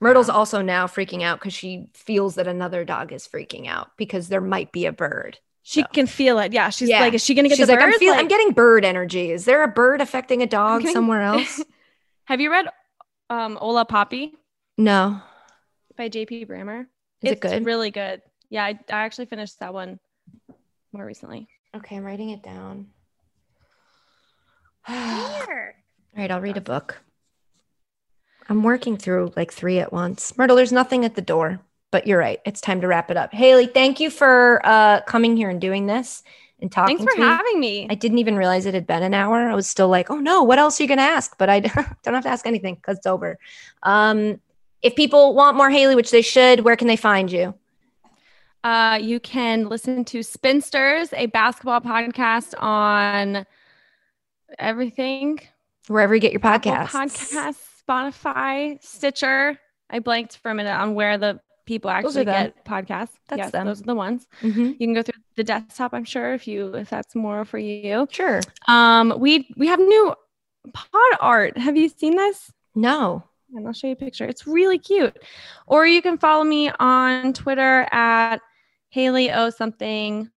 Myrtle's also now freaking out because she feels that another dog is freaking out because there might be a bird. She So- can feel it. Yeah. She's Yeah. like, is she gonna get She's the like, I'm, birds? feel- I'm getting bird energy. Is there a bird affecting a dog getting- somewhere else? Have you read um Hola Papi no. by JP Brammer? Is it's it good? really good. Yeah, I, I actually finished that one more recently. Okay, I'm writing it down. All Here. right, I'll read a book. I'm working through like three at once. Myrtle, there's nothing at the door, but you're right. It's time to wrap it up. Haley, thank you for uh, coming here and doing this and talking Thanks for me. having me. I didn't even realize it had been an hour. I was still like, oh no, what else are you going to ask? But I don't have to ask anything because it's over. Um, if people want more Haley, which they should, where can they find you? Uh, you can listen to Spinsters, a basketball podcast on everything. Wherever you get your podcasts. Podcasts, Spotify, Stitcher. I blanked for a minute on where the people actually get podcasts. That's yes, them. those are the ones. Mhm. You can go through the desktop, I'm sure, if you if that's more for you. Sure. Um, we we have new pod art. Have you seen this? No. And I'll show you a picture. It's really cute. Or you can follow me on Twitter at Haley O something.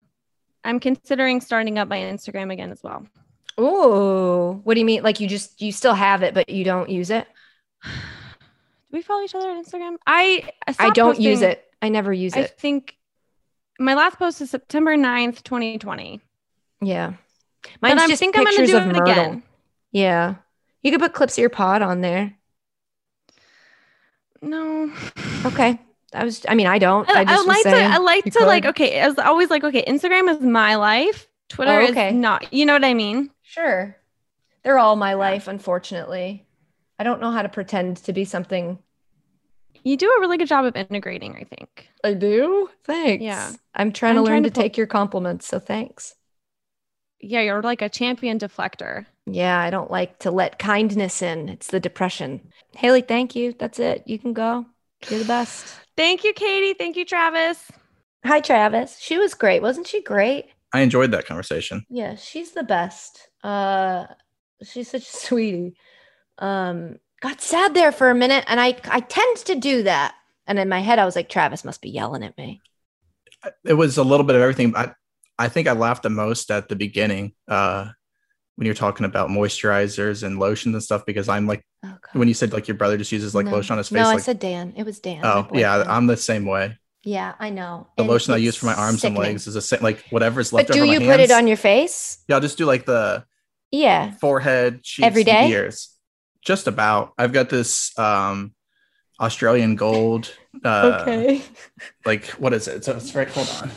I'm considering starting up my Instagram again as well. Oh, what do you mean? Like you just you still have it, but you don't use it? Do we follow each other on Instagram? I I don't use it. I never use I it. I think my last post is September 9th, 2020. Yeah. But Mine's I just think I'm gonna do of it Myrtle. again. Yeah. You could put clips of your pod on there. No. Okay. I was. I mean, I don't. I, I, I, just was like to. I like to like. Okay, I was always like, okay, Instagram is my life. Twitter Oh, okay. is not. You know what I mean? Sure. They're all my life, unfortunately. I don't know how to pretend to be something. You do a really good job of integrating. I think. I do. Thanks. Yeah. I'm trying I'm to learn trying to, to pull- take your compliments. So thanks. Yeah, you're like a champion deflector. Yeah, I don't like to let kindness in. It's the depression. Haley, thank you. That's it. You can go. You're the best. Thank you, Katie. Thank you, Travis. Hi, Travis. She was great. Wasn't she great? I enjoyed that conversation. Yeah, she's the best. Uh she's such a sweetie. Um got sad there for a minute and I I tend to do that. And in my head I was like Travis must be yelling at me. It was a little bit of everything. I I think I laughed the most at the beginning uh, when you're talking about moisturizers and lotions and stuff because I'm like Oh when you said like your brother just uses like No. lotion on his face. No, I said Dan. It was Dan. oh yeah. I'm the same way. yeah, I know. The And lotion I use for my arms and legs is the same. Like whatever's left But do you hands. put it on your face? Yeah, I'll just do like the Yeah. forehead, cheeks, Every day? ears. Just about. I've got this um Australian gold. Uh, okay. Like what is it? So it's right. Hold on.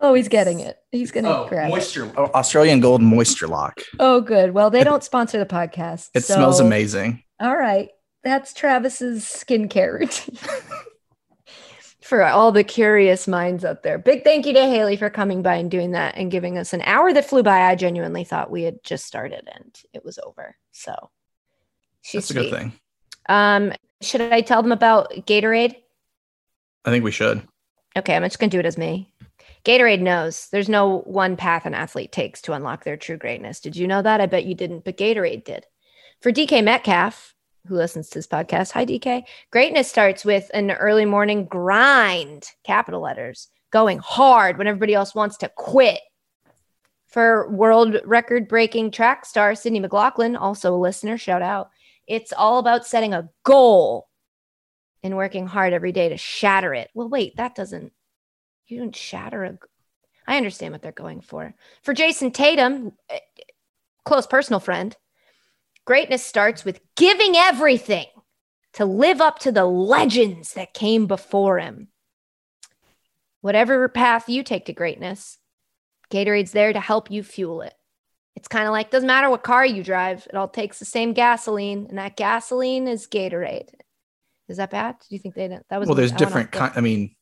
Oh, he's getting it. He's gonna Oh, grab it. moisture. Oh, Australian gold moisture lock. Oh, good. Well, they don't sponsor the podcast. It smells amazing. All right. That's Travis's skincare routine. for all the curious minds out there. Big thank you to Haley for coming by and doing that and giving us an hour that flew by. I genuinely thought we had just started and it was over. So she's That's a good thing. Um, should I tell them about Gatorade? I think we should. Okay, I'm just gonna do it as me. Gatorade knows there's no one path an athlete takes to unlock their true greatness. Did you know that? I bet you didn't, but Gatorade did. For DK Metcalf, who listens to this podcast, hi DK. Greatness starts with an early morning grind, capital letters, going hard when everybody else wants to quit. For world record breaking track star Sydney McLaughlin, also a listener, shout out. It's all about setting a goal and working hard every day to shatter it. Well, wait, that doesn't, you don't shatter a, I understand what they're going for. For Jayson Tatum, eh, close personal friend, greatness starts with giving everything to live up to the legends that came before him. Whatever path you take to greatness, Gatorade's there to help you fuel it. It's kind of like doesn't matter what car you drive, it all takes the same gasoline, and that gasoline is Gatorade. Is that bad? Do you think they didn't? That was Well, there's I different kind. I mean,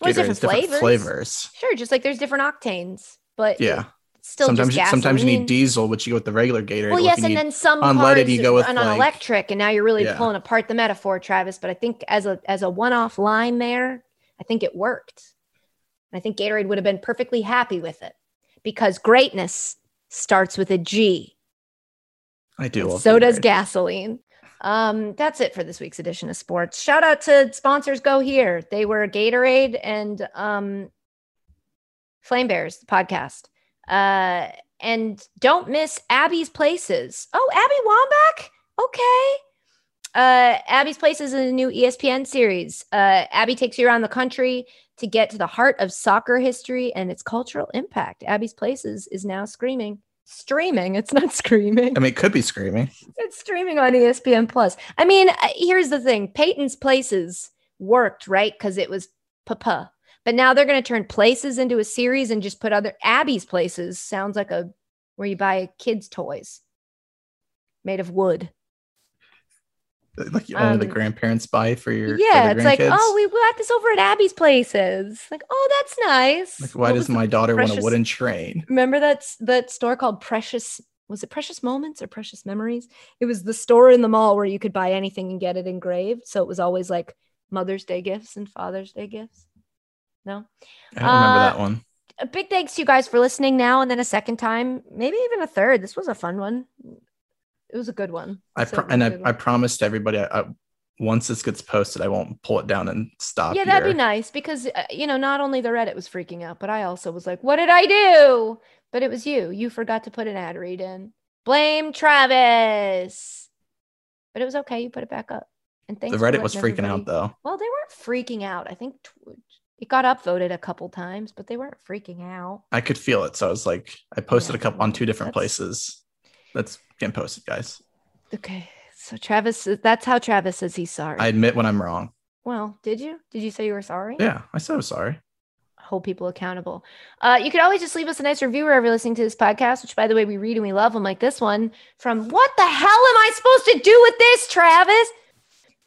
Well, there's Gatorade's different different flavors. flavors. Sure, just like there's different octanes, but Yeah. still sometimes, you, sometimes you need diesel, which you go with the regular Gatorade. Well, yes, and then some unleaded, cars you go with, on like- electric, and now you're really Yeah. pulling apart the metaphor, Travis. But I think as a as a one off line there, I think it worked. And I think Gatorade would have been perfectly happy with it because greatness starts with a G. I do. so does gasoline. Um, that's it for this week's edition of sports. Shout out to sponsors Go Here. They were Gatorade and um, Flame Bears, the podcast. Uh, and don't miss Abby's Places. Oh, Abby Wambach? Okay. Uh, Abby's Places is a new ESPN series. Uh, Abby takes you around the country to get to the heart of soccer history and its cultural impact. Abby's Places is now screaming. Streaming. It's not screaming. I mean, it could be screaming. It's streaming on ESPN Plus. I mean, uh, here's the thing: Peyton's Places worked right because it was papa, but now they're going to turn Places into a series and just put other Abby's Places. Sounds like a where you buy kids' toys made of wood. Like only the Um, grandparents buy for your yeah, their it's like, oh, we got this over at Abby's Places. Like, oh, that's nice. Like, why What does my daughter want a wooden train? Remember that that store called Precious? Was it Precious Moments or Precious Memories? It was the store in the mall where you could buy anything and get it engraved. So it was always like Mother's Day gifts and Father's Day gifts. No. I don't remember Uh, that one. A big thanks to you guys for listening now and then a second time, maybe even a third. This was a fun one. It was a good one. I pro- and I, good I promised everybody I, I, once this gets posted, I won't pull it down and stop. yeah, that'd be nice because uh, you know not only the Reddit was freaking out, but I also was like, "What did I do?" But it was you. You forgot to put an ad read in. Blame Travis. But it was okay. You put it back up. And thanks. The for Reddit was freaking out though. Well, they weren't freaking out. I think tw- it got upvoted a couple times, but they weren't freaking out. I could feel it, so I was like, I posted Yeah, a couple on two different that's- places. That's getting posted, guys. Okay. So Travis, that's how Travis says he's sorry. I admit when I'm wrong. well, did you? Did you say you were sorry? Yeah, I said I was sorry. hold people accountable. Uh, you could always just leave us a nice review wherever you're listening to this podcast, which by the way, we read and we love them like this one from what the hell am I supposed to do with this, Travis?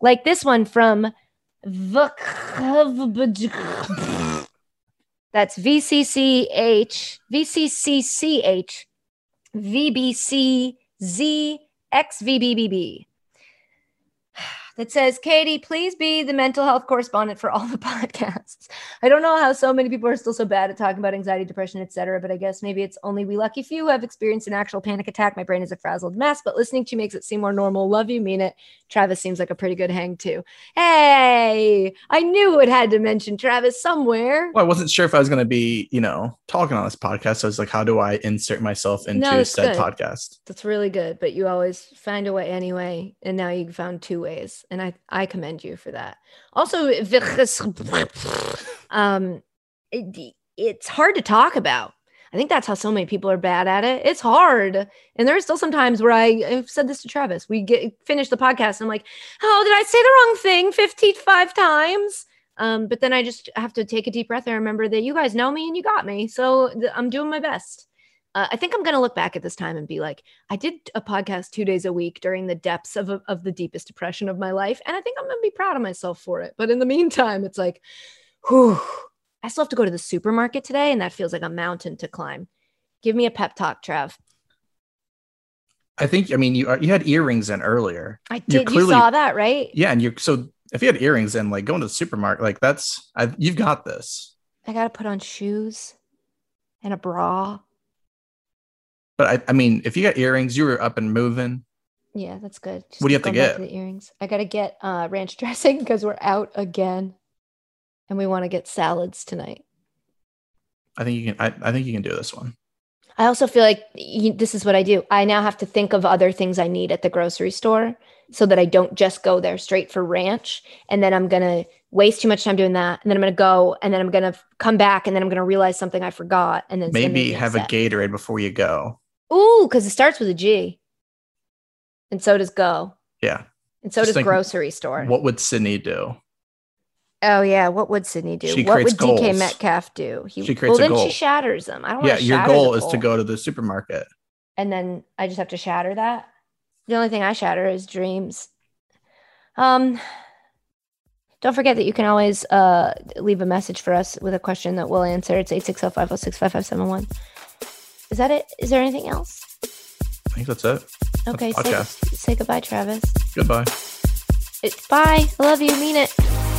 Like this one from Vuk- That's VCCH, VCCCH, VBCZXVBBB. That says, Katie, please be the mental health correspondent for all the podcasts. I don't know how so many people are still so bad at talking about anxiety, depression, etc. But I guess maybe it's only we lucky few who have experienced an actual panic attack. My brain is a frazzled mess, but listening to you makes it seem more normal. Love you, mean it. Travis seems like a pretty good hang too. Hey, I knew it had to mention Travis somewhere. Well, I wasn't sure if I was going to be, you know, talking on this podcast. So I was like, how do I insert myself into No, said good. podcast? That's really good, but you always find a way anyway. And now you found two ways, and I I commend you for that. Also, um, it, it's hard to talk about. I think that's how so many people are bad at it. It's hard, and there are still some times where I, I've said this to Travis. We get finish the podcast, and I'm like, "Oh, did I say the wrong thing 55 times?" Um, but then I just have to take a deep breath and remember that you guys know me and you got me, so th- I'm doing my best. Uh, I think I'm going to look back at this time and be like, I did a podcast two days a week during the depths of, a, of the deepest depression of my life. And I think I'm going to be proud of myself for it. But in the meantime, it's like, whew, I still have to go to the supermarket today. And that feels like a mountain to climb. Give me a pep talk, Trev. I think, I mean, you, you had earrings in earlier. I did. clearly- you saw that, right? Yeah. And you're so if you had earrings in, like going to the supermarket, like that's, I, you've got this. I got to put on shoes and a bra. But I, I mean, if you got earrings, you were up and moving. Yeah, that's good. Just What do you have to get? the earrings. I got to get uh, ranch dressing because we're out again. And we want to get salads tonight. I think you can, I, I think you can do this one. I also feel like you, this is what I do. I now have to think of other things I need at the grocery store so that I don't just go there straight for ranch. And then I'm going to waste too much time doing that. And then I'm going to go and then I'm going to come back and then I'm going to realize something I forgot. And then it's gonna make Maybe have a. Gatorade before you go. Ooh, because it starts with a G. And so does go. Yeah. And so Just does think, grocery store. What would Sydney do? Oh yeah, what would Sydney do? She what would creates DK. Metcalf do? He, She creates a well, then goal. she shatters them. I don't Yeah. Your goal the is to go to the supermarket. and then I just have to shatter that. The only thing I shatter is dreams. Um, don't forget that you can always uh leave a message for us with a question that we'll answer. It's 860-506-5571. Is that it? Is there anything else? I think that's it. That's Okay, say, say goodbye, Travis. Goodbye. It, bye. I love you. Mean it.